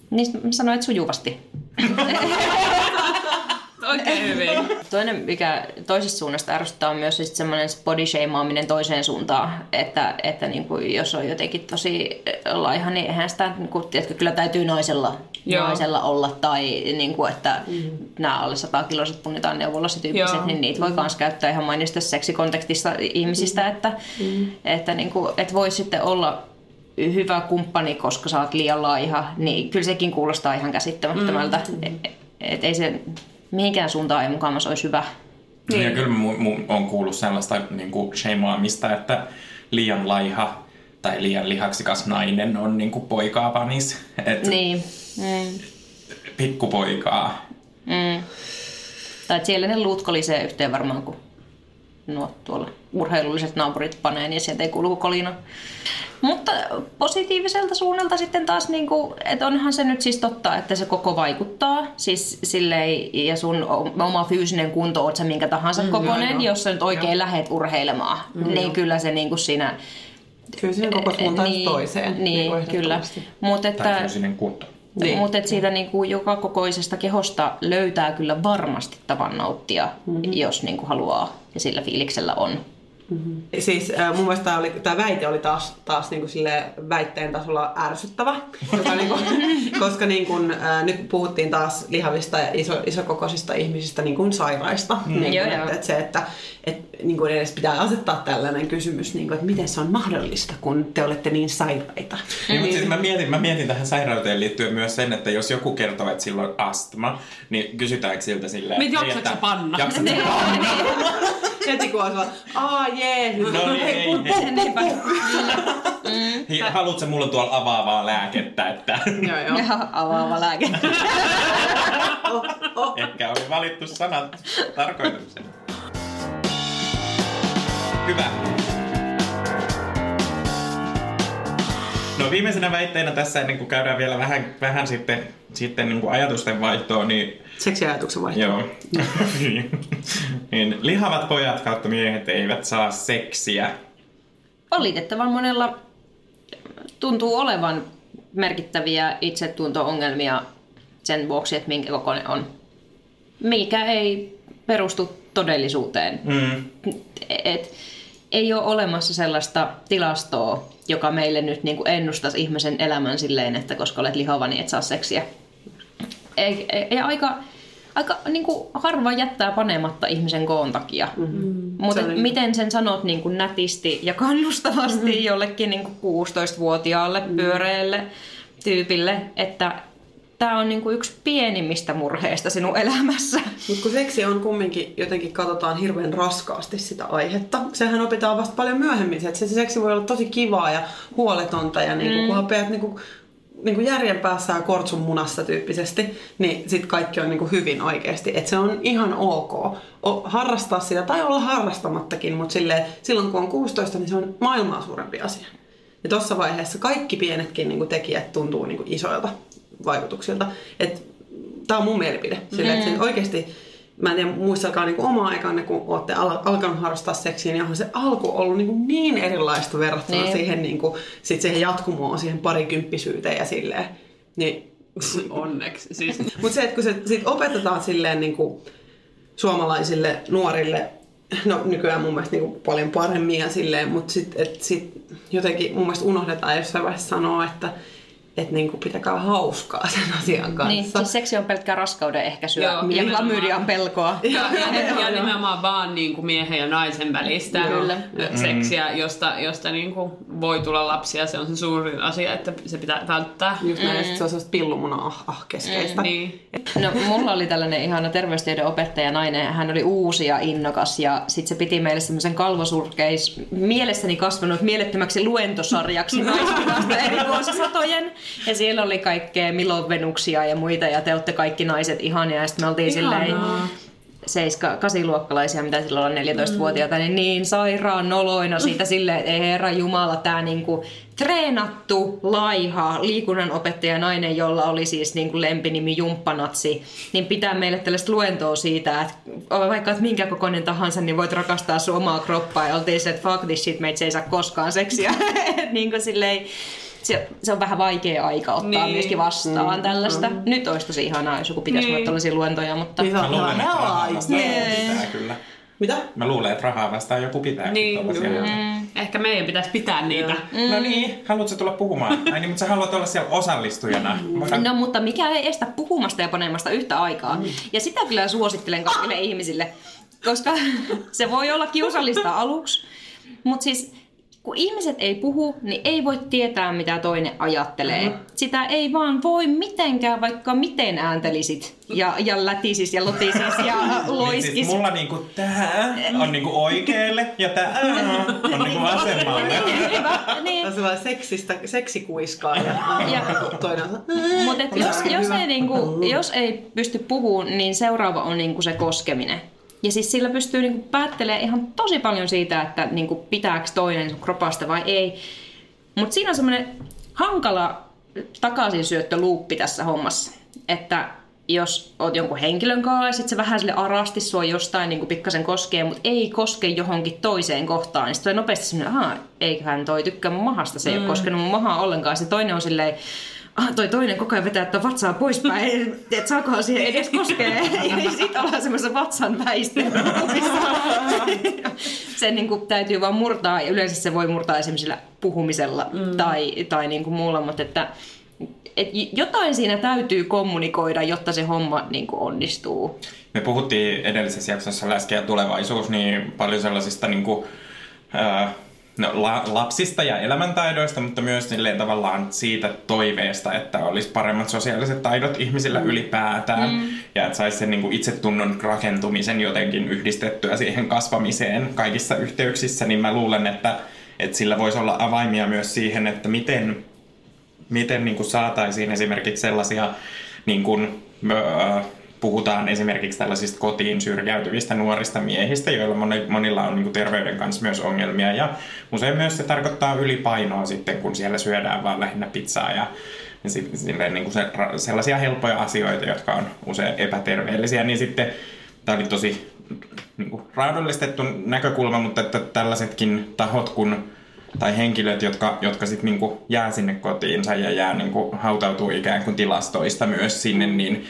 niin sanoin, että sujuvasti. Oikein hyvin. Toinen, mikä toisesta suunnasta ärsyttää, on myös sit semmoinen body shameaaminen toiseen suuntaan, että, että niin kuin, jos on jotenkin tosi laiha, niin eihän sitä, niin kuin, tiedätkö, kyllä täytyy naisella, Joo. naisella olla, tai niin kuin, että mm. nämä alle 100 kiloiset punnitaan neuvolossa tyyppiset, Joo. niin niitä voi myös käyttää ihan mainista seksikontekstista ihmisistä, että, mm. että, niin kuin, että voi sitten olla hyvä kumppani, koska sä oot liian laiha, niin kyllä sekin kuulostaa ihan käsittämättömältä. Mm. Et, et ei se mihinkään suuntaan ei mukamas olisi hyvä. Niin. Ja kyllä mu, mu, on kuullut sellaista niin kuin shameaamista, että liian laiha tai liian lihaksikas nainen on niin kuin poikaa panis. Et Niin. Mm. Pikkupoikaa. Mm. Tai että siellä ne luut kolisee yhteen varmaan, kun nuo tuolla urheilulliset naapurit panee, niin sieltä ei kuulu kuin kolina. Mutta positiiviselta suunnalta sitten taas, niin kuin, että onhan se nyt siis totta, että se koko vaikuttaa. Siis silleen, ja sun oma fyysinen kunto, oot sä minkä tahansa mm, kokonen, joo. jos sä nyt oikein lähet urheilemaan, mm, niin kyllä se niin kuin siinä... Kyllä siinä koko suuntaan niin, toiseen. Niin, kuin kyllä. ehdottomasti. Mutta Tai että... fyysinen kunto. Niin. Mutta siitä niinku joka kokoisesta kehosta löytää kyllä varmasti tavan nauttia, mm-hmm. jos niinku haluaa ja sillä fiiliksellä on. Siis äh, mun mielestä tämä, oli, tämä väite oli taas, taas niinku sille väitteen tasolla ärsyttävä, joka niinku, koska niinku, äh, nyt puhuttiin taas lihavista ja iso, isokokoisista ihmisistä niinku sairaista. Mm. Niinku, Joo, että, joo. että se, että et, niinku edes pitää asettaa tällainen kysymys, niinku, että miten se on mahdollista, kun te olette niin sairaita. Niin, mutta siis mä mietin, mä mietin tähän sairauteen liittyen myös sen, että jos joku kertoo, että sillä on astma, niin kysytäänkö siltä silleen... Mit "Hei, jaksatko että- sä panna?" Jaksatko sä panna? Heti kun on aa jee, No niin, ei, ei. Hei, haluatko sä mulle tuolla avaavaa lääkettä, että joo, joo. Ja avaava lääke. ehkä oli valittu sanat tarkoituksena. Hyvä. No viimeisenä väitteenä tässä, ennen kuin käydään vielä vähän, vähän sitten, sitten niin kuin ajatusten vaihtoa, niin Seksiajatuksen vaihto. Joo. niin lihavat pojat kautta miehet eivät saa seksiä. Valitettavan monella tuntuu olevan merkittäviä itsetunto-ongelmia sen vuoksi, että minkä kokoinen on. Mikä ei perustu todellisuuteen. Mm. Et, ei ole olemassa sellaista tilastoa, joka meille nyt niin kuin ennustaisi ihmisen elämän silleen, että koska olet lihava, niin et saa seksiä. Ei, ei, ei aika aika niin kuin harva jättää panematta ihmisen koon takia. Mm-hmm. Mutta Se miten sen sanot niin kuin nätisti ja kannustavasti mm-hmm. jollekin niin kuin 16-vuotiaalle mm-hmm. pyöreälle tyypille, että tämä on niin kuin yksi pienimmistä murheista sinun elämässä. Mutta kun seksi on kumminkin, jotenkin katsotaan hirveän raskaasti sitä aihetta. Sehän opitaan vasta paljon myöhemmin, se, että se seksi voi olla tosi kivaa ja huoletonta ja niinku, mm. kunhan peät niinku, niinku järjen päässä ja kortsun munassa tyyppisesti, niin sit kaikki on niinku hyvin oikeasti. Et se on ihan ok o, harrastaa sitä tai olla harrastamattakin, mutta silloin kun on 16, niin se on maailmaa suurempi asia. Ja tuossa vaiheessa kaikki pienetkin niinku tekijät tuntuu niinku isoilta vaikutuksilta. Tämä on mun mielipide. Sille, mm. että oikeasti, mä en tiedä, muistakaa niinku omaa aikanne, kun olette al- alkanut harrastaa seksiä, niin onhan se alku ollut niinku niin erilaista verrattuna Niin. siihen, niinku, sit siihen jatkumoon, siihen parikymppisyyteen ja silleen. Niin, Onneksi. Siis, mutta se, että kun se sit opetetaan silleen niinku suomalaisille nuorille, no nykyään mun mielestä niinku paljon paremmin ja silleen, mutta sitten et sit jotenkin mun mielestä unohdetaan jossain vaiheessa sanoa, että et niinku pitäkää hauskaa sen asian kanssa. Niin, siis seksi on pelkkää raskauden ehkäisyä Joo, ja klamydian pelkoa. ja, ja, ja nimenomaan vaan niin kuin miehen ja naisen välistä Kyllä. seksiä, josta, josta niin kuin voi tulla lapsia. Se on se suurin asia, että se pitää välttää. Just näin, mm. se on sellaista pillumuna ah, ah keskeistä. Niin. No, mulla oli tällainen ihana terveystiedon opettaja nainen. Hän oli uusi ja innokas ja sitten se piti meille semmoisen kalvosurkeis mielessäni kasvanut mielettömäksi luentosarjaksi naistilasta eri vuosisatojen. Ja siellä oli kaikkea milovenuksia ja muita ja te olette kaikki naiset ihania. Ja sitten me oltiin silleen Ihanaa. seiska, kasiluokkalaisia, mitä silloin on 14-vuotiaita, niin niin sairaan noloina siitä silleen, että ei herra jumala, tämä niinku treenattu, laiha, liikunnanopettaja nainen, jolla oli siis niinku lempinimi Jumppanatsi, niin pitää meille tällaista luentoa siitä, että vaikka että minkä kokoinen tahansa, niin voit rakastaa sun omaa kroppaa. Ja oltiin se, että fuck this shit, meitä ei saa koskaan seksiä. Et niinku silleen, se, se on vähän vaikea aika ottaa Niin. myöskin vastaan mm. tällaista. Mm. Nyt olisi tosi ihanaa, jos joku pitäisi Niin. tällaisia luentoja, mutta... Mä luulen, että rahaa vastaan joku pitää kyllä. Mitä? Mä luulen, että rahaa vastaan joku pitää. Niin, mm. Ehkä meidän pitäisi pitää niitä. No niin, haluatko tulla puhumaan? Ai niin, mutta sä haluat olla siellä osallistujana. Mä- No mutta mikä ei estä puhumasta ja panemasta yhtä aikaa. Ja sitä kyllä suosittelen kaikille ihmisille, koska se voi olla kiusallista aluksi. Mutta siis kun ihmiset ei puhu, niin ei voi tietää, mitä toinen ajattelee. Sitä ei vaan voi mitenkään, vaikka miten ääntelisit ja, ja lätisis ja lotisis ja Niin loiskis. siis mulla niinku tää on niinku oikeelle ja tää on niinku vasemmalle. Hyvä, niin. Tai sellainen seksistä, seksikuiskaa ja, Ja- toinen on Mutta jos, jos, ei niinku, jos ei pysty puhumaan, niin seuraava on niinku se koskeminen. Ja siis sillä pystyy niinku päättelemään ihan tosi paljon siitä, että niinku pitääkö toinen sun kropasta vai ei. Mutta siinä on semmoinen hankala takaisinsyöttöluuppi tässä hommassa, että jos oot jonkun henkilön kanssa ja sit se vähän sille arasti sua jostain niin pikkasen koskee, mutta ei koske johonkin toiseen kohtaan, niin sitten nopeasti semmoinen, aha, eiköhän toi tykkää mun mahasta, se ei mm. ole koskenut mun mahaa ollenkaan. Se toinen on silleen, ah, toi toinen koko ajan vetää että vatsaa poispäin, että saakohan siihen edes koskee. Ja sitten ollaan semmoisessa vatsan väistelyssä. Sen niin kuin, täytyy vaan murtaa, ja yleensä se voi murtaa esimerkiksi puhumisella mm. tai, tai niin kuin muulla, mutta että et jotain siinä täytyy kommunikoida, jotta se homma niin kuin onnistuu. Me puhuttiin edellisessä jaksossa läskeä tulevaisuus niin paljon sellaisista niin kuin, äh, no, la, lapsista ja elämäntaidoista, mutta myös silleen tavallaan siitä toiveesta, että olisi paremmat sosiaaliset taidot ihmisillä mm. ylipäätään mm. ja että saisi sen niin kuin itsetunnon rakentumisen jotenkin yhdistettyä siihen kasvamiseen kaikissa yhteyksissä, niin mä luulen, että, että sillä voisi olla avaimia myös siihen, että miten miten niin kuin saataisiin esimerkiksi sellaisia, niin kuin, äh, puhutaan esimerkiksi tällaisista kotiin syrjäytyvistä nuorista miehistä, joilla monilla on niin kuin terveyden kanssa myös ongelmia. Ja usein myös se tarkoittaa ylipainoa sitten, kun siellä syödään vaan lähinnä pizzaa ja sitten niin kuin se, sellaisia helppoja asioita, jotka on usein epäterveellisiä, niin sitten tämä oli tosi niin kuin, raadollistettu näkökulma, mutta että tällaisetkin tahot kun tai henkilöt, jotka, jotka sitten niinku jää sinne kotiinsa ja jää niinku, hautautuu ikään kuin tilastoista myös sinne, niin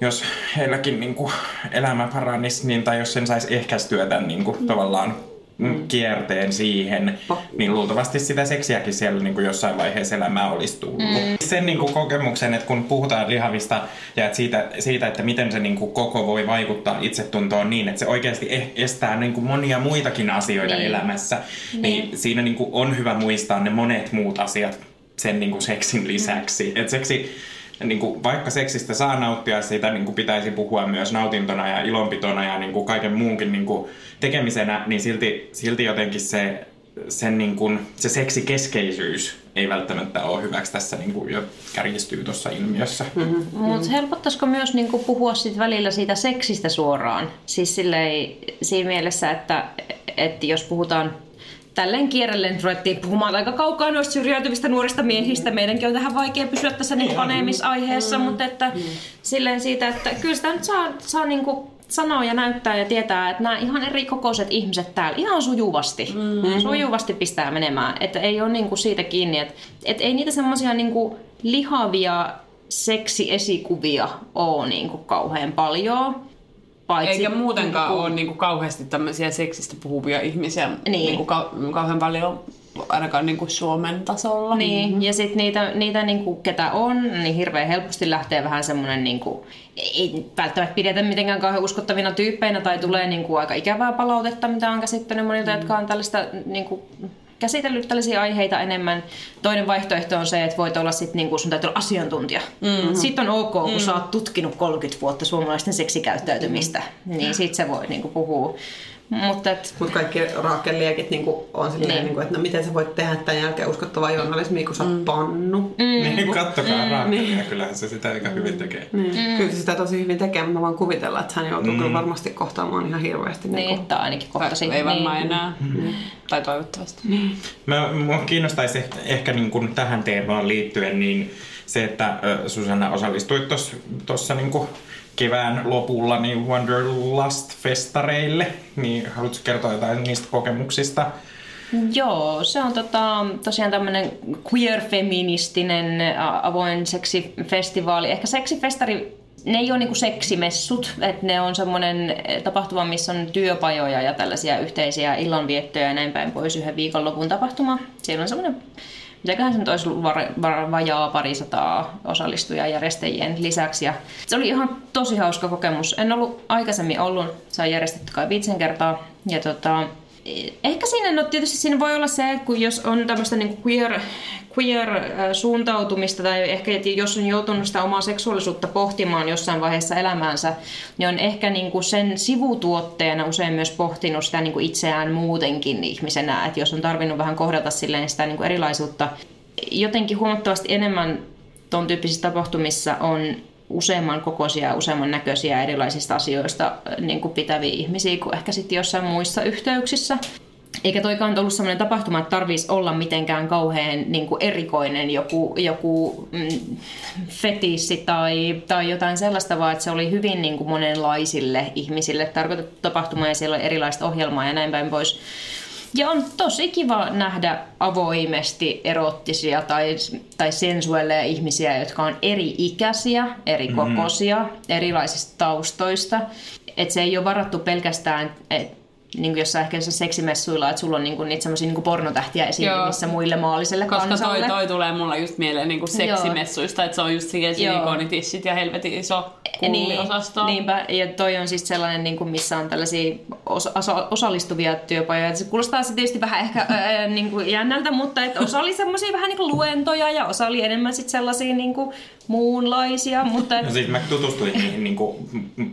jos heilläkin niinku elämä paranisi, niin, tai jos sen saisi ehkäistyä tämän niinku, mm. tavallaan mm. kierteen siihen, niin luultavasti sitä seksiäkin siellä niin kuin jossain vaiheessa elämää olisi tullut. Mm. Sen niin kuin kokemuksen, että kun puhutaan lihavista ja että siitä, siitä, että miten se niin kuin koko voi vaikuttaa itsetuntoon niin, että se oikeasti e- estää niin kuin monia muitakin asioita niin. elämässä, niin, niin siinä niin kuin on hyvä muistaa ne monet muut asiat sen niin kuin seksin lisäksi. Mm. Et seksi niin kuin, vaikka seksistä saa nauttia, siitä niin kuin pitäisi puhua myös nautintona ja ilonpitona ja niin kuin kaiken muunkin niin kuin tekemisenä, niin silti, silti jotenkin se, sen niin kuin, se seksikeskeisyys ei välttämättä ole hyväksi tässä niin kuin jo kärjistyy tuossa ilmiössä. Mm-hmm. Mutta helpottaisiko myös niin kuin puhua sit välillä siitä seksistä suoraan? Siis silleen, siinä mielessä, että, että jos puhutaan tälleen kierrellen ruvettiin puhumaan aika kaukaa noista syrjäytyvistä nuorista miehistä. Meidänkin on tähän vaikea pysyä tässä niin paneemisaiheessa, mm. mutta että mm. silleen siitä, että kyllä sitä nyt saa, saa niin kuin sanoa ja näyttää ja tietää, että nämä ihan eri kokoiset ihmiset täällä ihan sujuvasti, mm-hmm. sujuvasti pistää menemään. Että ei ole niin kuin siitä kiinni, että, että ei niitä semmoisia niin lihavia seksiesikuvia ole niin kuin kauhean paljon. Paitsi, Eikä muutenkaan niin kuin, ole niin kuin kauheasti tämmöisiä seksistä puhuvia ihmisiä niin. Niin kuin kau- kauhean paljon ainakaan niin kuin Suomen tasolla. Niin, mm-hmm. ja sitten niitä, niitä niin kuin, ketä on, niin hirveän helposti lähtee vähän semmoinen, niin kuin, ei välttämättä pidetä mitenkään kauhean uskottavina tyyppeinä, tai tulee niin kuin, aika ikävää palautetta, mitä on käsittänyt monilta, mm-hmm. jotka on tällaista niin kuin, käsitellyt tällaisia aiheita enemmän. Toinen vaihtoehto on se, että voit olla sit, niin kuin, sun täytyy olla asiantuntija. Mm-hmm. Sitten on ok, kun mm-hmm. sä oot tutkinut 30 vuotta suomalaisten seksikäyttäytymistä, mm-hmm. niin sit se voi niin kuin, puhua mutta et... Mut kaikki raakeliekit niinku on silleen, niin. niinku, että no miten sä voit tehdä tämän jälkeen uskottavaa journalismia, kun sä oot mm. pannu. Mm. Niin, kattokaa mm. raakelia, niin. kyllähän se sitä aika hyvin tekee. Niin. Mm. Kyllä se sitä tosi hyvin tekee, mutta mä vaan kuvitella, että hän joutuu mm. kyllä varmasti kohtaamaan ihan hirveästi. Niin, niin tai ainakin kohtasi. Tai, ei varmaan niin. enää. Mm. Tai toivottavasti. Niin. Mä, mua kiinnostaisi ehkä, ehkä niin kuin tähän teemaan liittyen, niin se, että Susanna osallistuit tuossa niin kevään lopulla niin Wanderlust-festareille, niin haluatko kertoa jotain niistä kokemuksista? Joo, se on tota, tosiaan tämmöinen queer-feministinen avoin seksifestivaali. Ehkä seksifestari, ne ei ole niinku seksimessut, että ne on semmoinen tapahtuma, missä on työpajoja ja tällaisia yhteisiä illanviettoja ja näin päin pois yhden viikonlopun tapahtuma. Siellä on semmoinen mitäköhän sen olisi ollut var, var, vajaa parisataa osallistujaa järjestäjien lisäksi. Ja se oli ihan tosi hauska kokemus. En ollut aikaisemmin ollut, se on järjestetty kai viitsen kertaa. Ja tota, ehkä siinä, no tietysti siinä voi olla se, että kun jos on tämmöistä niin queer, queer-suuntautumista tai ehkä jos on joutunut sitä omaa seksuaalisuutta pohtimaan jossain vaiheessa elämäänsä, niin on ehkä niin kuin sen sivutuotteena usein myös pohtinut sitä niin kuin itseään muutenkin ihmisenä, että jos on tarvinnut vähän kohdata silleen sitä niin kuin erilaisuutta jotenkin huomattavasti enemmän tuon tyyppisissä tapahtumissa on useamman kokoisia ja useamman näköisiä erilaisista asioista niin kuin pitäviä ihmisiä kuin ehkä sitten jossain muissa yhteyksissä. Eikä toikaan ollut sellainen tapahtuma, että tarvitsisi olla mitenkään kauhean niin kuin erikoinen joku, joku mm, fetissi tai, tai jotain sellaista, vaan että se oli hyvin niin kuin monenlaisille ihmisille tarkoitettu tapahtuma ja siellä oli erilaista ohjelmaa ja näin päin pois. Ja on tosi kiva nähdä avoimesti erottisia tai, tai sensuelleja ihmisiä, jotka on eri ikäisiä, eri kokoisia, erilaisista taustoista. Et se ei ole varattu pelkästään, et, niin kuin jossain ehkä jossain seksimessuilla, että sulla on niinku niitä semmoisia niinku pornotähtiä esiintymissä muille maalliselle Koska kansalle. toi, toi tulee mulla just mieleen niinku seksimessuista, että se on just siihen silikonitissit ja helvetin iso kulliosasto. Niin, niinpä, ja toi on siis sellainen, niin kuin, missä on tällaisia osa- osa- osallistuvia työpajoja. Se kuulostaa se tietysti vähän ehkä ää, niin kuin jännältä, mutta että osa oli semmoisia vähän niin kuin luentoja ja osa oli enemmän sit sellaisia niin kuin muunlaisia. Mutta et, No siis mä tutustuin niihin niin kuin,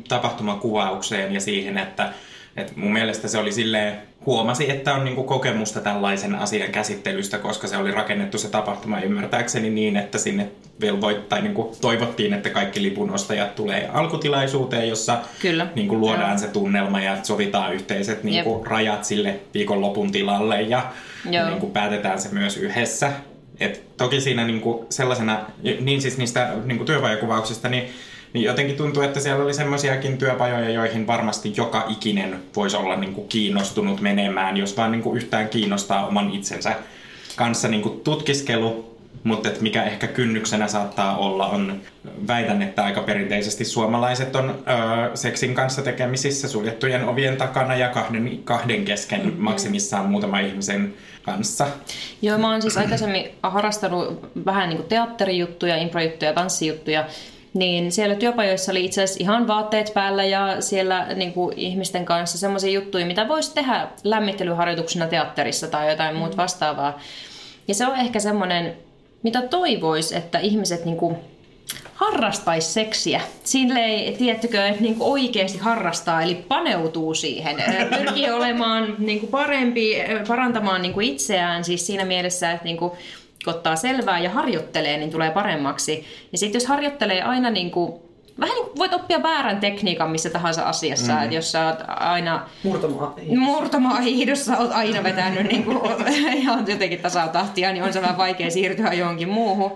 tapahtumakuvaukseen ja siihen, että, että mun mielestä se oli silleen, huomasi, että on niin kuin, kokemusta tällaisen asian käsittelystä, koska se oli rakennettu se tapahtuma ymmärtääkseni niin, että sinne velvoit, tai niin kuin, toivottiin, että kaikki lipunostajat tulee alkutilaisuuteen, jossa Kyllä. niin kuin, luodaan se tunnelma ja sovitaan yhteiset niin kuin, rajat sille viikonlopun tilalle ja Joo. niin kuin, päätetään se myös yhdessä. Et toki siinä niinku sellaisena, niin siis niistä niinku työpajakuvauksista, niin, niin jotenkin tuntuu, että siellä oli semmoisiakin työpajoja, joihin varmasti joka ikinen voisi olla niinku kiinnostunut menemään, jos vaan niinku yhtään kiinnostaa oman itsensä kanssa niinku tutkiskelu. Mutta et mikä ehkä kynnyksenä saattaa olla, on väitän, että aika perinteisesti suomalaiset on öö, seksin kanssa tekemisissä suljettujen ovien takana ja kahden, kahden kesken maksimissaan muutaman ihmisen kanssa. Joo, mä oon siis aikaisemmin harrastanut vähän niin kuin teatterijuttuja, improjuttuja, tanssijuttuja, niin siellä työpajoissa oli itse asiassa ihan vaatteet päällä ja siellä niin kuin ihmisten kanssa semmoisia juttuja, mitä voisi tehdä lämmittelyharjoituksena teatterissa tai jotain Mm. muuta vastaavaa. Ja se on ehkä semmoinen, mitä toivois, että ihmiset niin kuin harrastaisi seksiä. Silleen, tiettykö, että niinku oikeasti harrastaa, eli paneutuu siihen. Pyrkii olemaan niinku parempi, ö, parantamaan niinku itseään siis siinä mielessä, että niinku, kun ottaa selvää ja harjoittelee, niin tulee paremmaksi. Ja sitten jos harjoittelee aina niinku, vähän niin kuin voit oppia väärän tekniikan missä tahansa asiassa, mm. että jos sä oot aina Murtomaa. hiihdossa oot aina vetänyt niin kuin, ihan jotenkin tasatahtia, niin on se vähän vaikea siirtyä johonkin muuhun.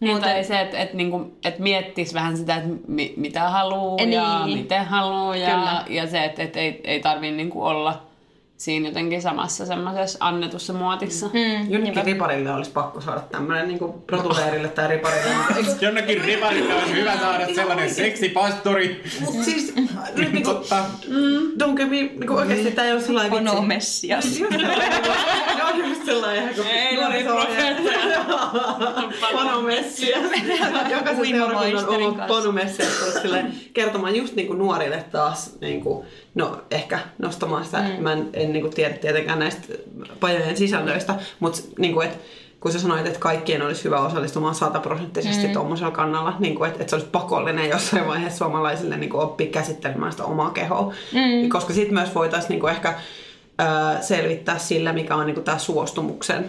Niin, tai se, että et, niinku, et miettis vähän sitä, että mi, mitä haluaa Niin. ja miten haluaa ja, Kyllä. ja se, että et ei, ei tarvii niinku olla siinä jotenkin samassa semmoisessa annetussa muotissa. Mm. Jonnekin riparille olisi pakko saada tämmönen niinku protuleerille tai riparille. Jonnekin riparille olisi hyvä saada sellainen seksipastori. Mut siis nyt niinku, Totta. mm, don't me, niinku oikeesti tää ei ole sellainen vitsi. Bono Messias. Ne on just sellainen ihan kuin Ei, no niin, Panomessia. Jokaisen seurakunnan ollut kanssa. panomessia silleen kertomaan just niinku nuorille taas niinku, no ehkä nostamaan sitä. Mm. Mä en, en niinku tiedä tietenkään näistä pajojen sisällöistä, mutta niinku, et, kun sä sanoit, että kaikkien olisi hyvä osallistumaan sataprosenttisesti mm. tuommoisella kannalla, niin kuin, että, että se olisi pakollinen jossain vaiheessa suomalaisille niin kuin oppia käsittelemään sitä omaa kehoa. Mm. Koska sitten myös voitaisiin niin kuin ehkä ö, selvittää sillä, mikä on niin kuin tämä suostumuksen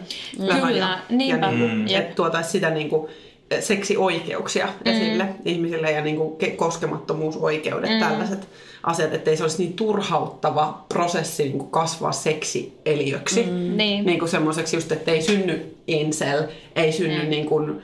raja. Kyllä, niinpä. Ja niin kuin, Mm. että tuotaisiin sitä niin kuin, seksioikeuksia mm. esille ihmisille ja niin kuin ke- koskemattomuusoikeudet, mm. tällaiset asiat, ettei se olisi niin turhauttava prosessi niin kuin kasvaa seksieliöksi. Mm. Niin. Niin kuin semmoiseksi just, että ei synny incel, ei synny mm. niin kuin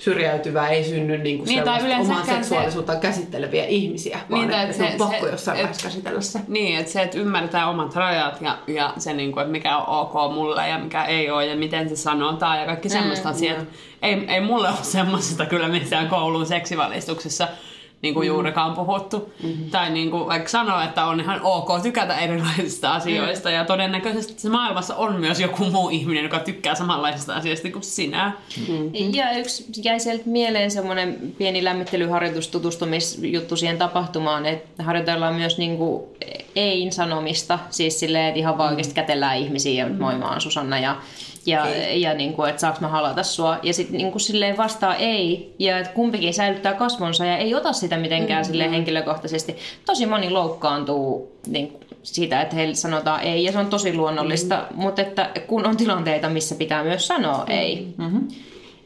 syrjäytyvä, ei synny niin kuin Niin, tai sellaista omaa yleensäkään se- seksuaalisuutta käsitteleviä ihmisiä, vaan Niin, että se, on pakko se- jossain et- vaiheessa käsitellä se. Niin, että se, että ymmärtää omat rajat ja, ja se, niin kuin, että mikä on ok mulle ja mikä ei ole ja miten se sanotaan ja kaikki semmoista mm, asiat. Ei, ei mulle ole semmoisesta kyllä missään koulun seksivalistuksessa niin kuin juurikaan puhuttu. Mm-hmm. Tai niin kuin vaikka sanoa, että on ihan ok tykätä erilaisista asioista mm. ja todennäköisesti se maailmassa on myös joku muu ihminen, joka tykkää samanlaisista asioista kuin sinä. Mm. Ja yksi jäi sieltä mieleen semmoinen pieni lämmittelyharjoitus, tutustumisjuttu siihen tapahtumaan, että harjoitellaan myös niinku ein sanomista, siis silleen, että ihan vaan oikeasti kätellään ihmisiä ja moi mä oon Susanna ja ja, ja niin kuin, että saaks mä halata sua. Ja sitten niin kuin silleen vastaa ei, ja että kumpikin säilyttää kasvonsa ja ei ota sitä mitenkään mm-hmm. silleen henkilökohtaisesti. Tosi moni loukkaantuu niin siitä, että heille sanotaan ei, ja se on tosi luonnollista, mm-hmm. mutta että kun on tilanteita, missä pitää myös sanoa ei. Mm-hmm.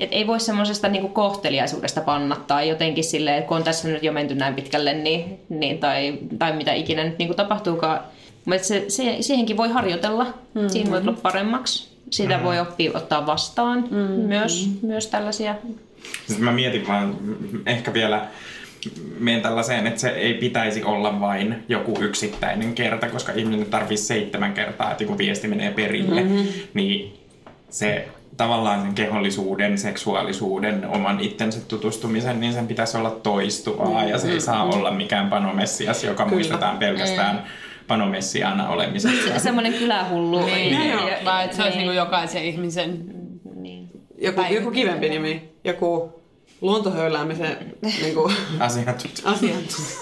Et ei voi semmoisesta niinku kohteliaisuudesta panna tai jotenkin silleen, että kun on tässä nyt jo menty näin pitkälle, niin, niin tai, tai mitä ikinä nyt niinku tapahtuukaan, Mutta se, se, siihenkin voi harjoitella, mm-hmm. siinä voi tulla paremmaksi. Sitä voi oppia ottaa vastaan mm-hmm. myös, myös tällaisia. Sitten mä mietin vaan ehkä vielä menen tällaiseen, että se ei pitäisi olla vain joku yksittäinen kerta, koska ihminen tarvii seitsemän kertaa, että joku viesti menee perille, mm-hmm. niin se tavallaan sen kehollisuuden, seksuaalisuuden, oman itsensä tutustumisen, niin sen pitäisi olla toistuvaa mm, ja se ei saa mm. olla mikään panomessias, joka Kyllä. muistetaan pelkästään mm. Panomessiaana olemisesta. Semmoinen kylähullu. Niin, niin, joo, vai että se olisi niin. niin jokaisen ihmisen niin. joku, joku kivempi nimi, joku luontohöyläämisen niin kuin, asiantuntija. asiantuntija.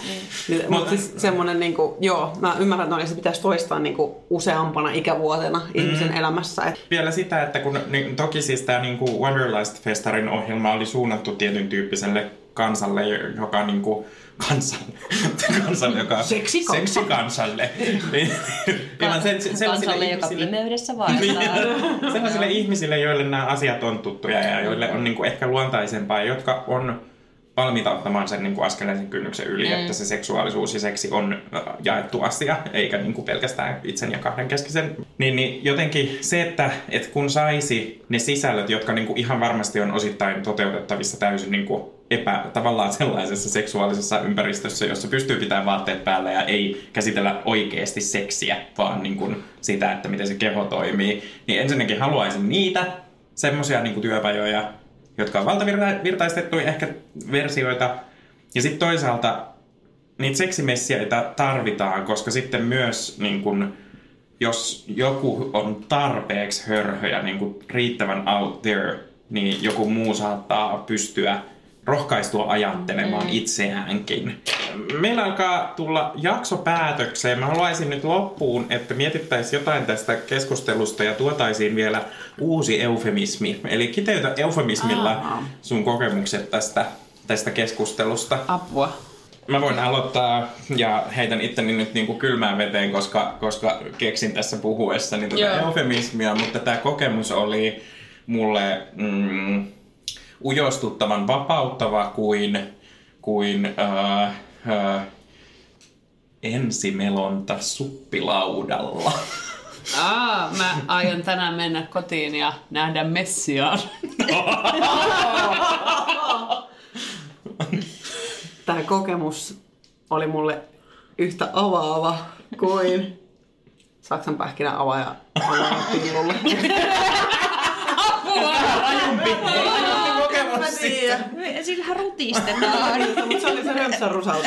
niin, mutta siis semmoinen, niin kuin, joo, mä ymmärrän, että no, se pitäisi toistaa niin kuin, useampana ikävuotena mm. ihmisen elämässä. Et... Vielä sitä, että kun niin, toki siis tämä niin Wanderlust-festarin ohjelma oli suunnattu tietyn tyyppiselle kansalle, joka niin kuin, kansalle, kansalle joka... Seksikansa. Seksikansalle. niin, Ka- se, se, kansalle, joka pimeydessä vaeltaa. Niin. sellaisille ihmisille, joille nämä asiat on tuttuja ja joille on niin kuin ehkä luontaisempaa, jotka on valmiita ottamaan sen niin kuin askeleen sen kynnyksen yli, mm. että se seksuaalisuus ja seksi on jaettu asia, eikä niin kuin pelkästään itsen ja kahden keskisen. Niin, niin jotenkin se, että, että kun saisi ne sisällöt, jotka niin kuin ihan varmasti on osittain toteutettavissa täysin niin kuin epä, tavallaan sellaisessa seksuaalisessa ympäristössä, jossa pystyy pitämään vaatteet päällä ja ei käsitellä oikeasti seksiä, vaan niin kuin sitä, että miten se keho toimii, niin ensinnäkin haluaisin niitä semmoisia niin työpajoja, jotka on valtavirtaistettuja ehkä versioita. Ja sitten toisaalta niitä seksimessiaita tarvitaan, koska sitten myös niin kun, jos joku on tarpeeksi hörhöjä, niin kun riittävän out there, niin joku muu saattaa pystyä rohkaistua ajattelemaan mm. itseäänkin. Meillä alkaa tulla jakso päätökseen. Mä haluaisin nyt loppuun, että mietittäisiin jotain tästä keskustelusta ja tuotaisiin vielä uusi eufemismi. Eli kiteytä eufemismilla Aa. sun kokemukset tästä, tästä keskustelusta. Apua. Mä voin aloittaa ja heitän itteni nyt niin kuin kylmään veteen, koska, koska keksin tässä puhuessani tätä eufemismia, mutta tämä kokemus oli mulle... Mm, ujostuttavan vapauttava kuin, kuin äh, äh, ensimelonta suppilaudalla. Aa, mä aion tänään mennä kotiin ja nähdä Messiaan. Tämä kokemus oli mulle yhtä avaava kuin Saksan pähkinä avaaja pillulle. Apua! Rajumpi! Tiedä. Sillähän rutistetaan. Mutta se oli se römsän rusautus.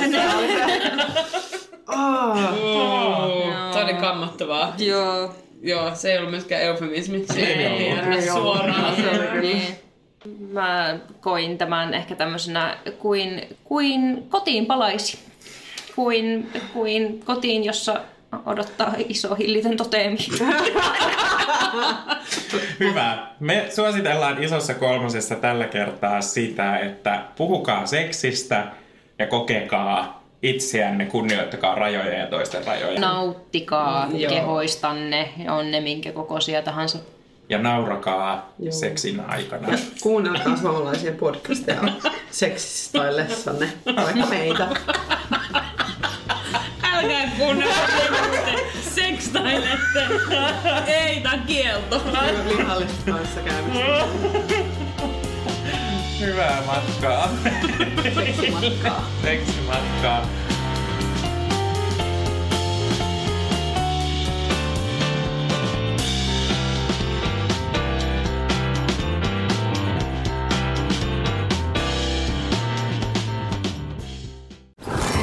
Se oli kammottavaa. Joo. Joo, se ei ollut myöskään eufemismi. Se ei ollut suoraan. Niin. Mä koin tämän ehkä tämmöisenä kuin, kuin kotiin palaisi. Kuin, kuin kotiin, jossa odottaa iso hillitön toteemi. Hyvä. Me suositellaan isossa kolmosessa tällä kertaa sitä, että puhukaa seksistä ja kokekaa itseänne, kunnioittakaa rajoja ja toisten rajoja. Nauttikaa mm, kehoistanne, on ne minkä kokoisia tahansa. Ja naurakaa Joo. seksin aikana. Ja kuunnelkaa suomalaisia podcasteja seksistaillessanne, vaikka meitä. Älkää kuunnella sekstailette. Ei, tää kielto. Lihallisessa kanssa käymistä. Hyvää matkaa. Seksimatkaa. Seksimatkaa.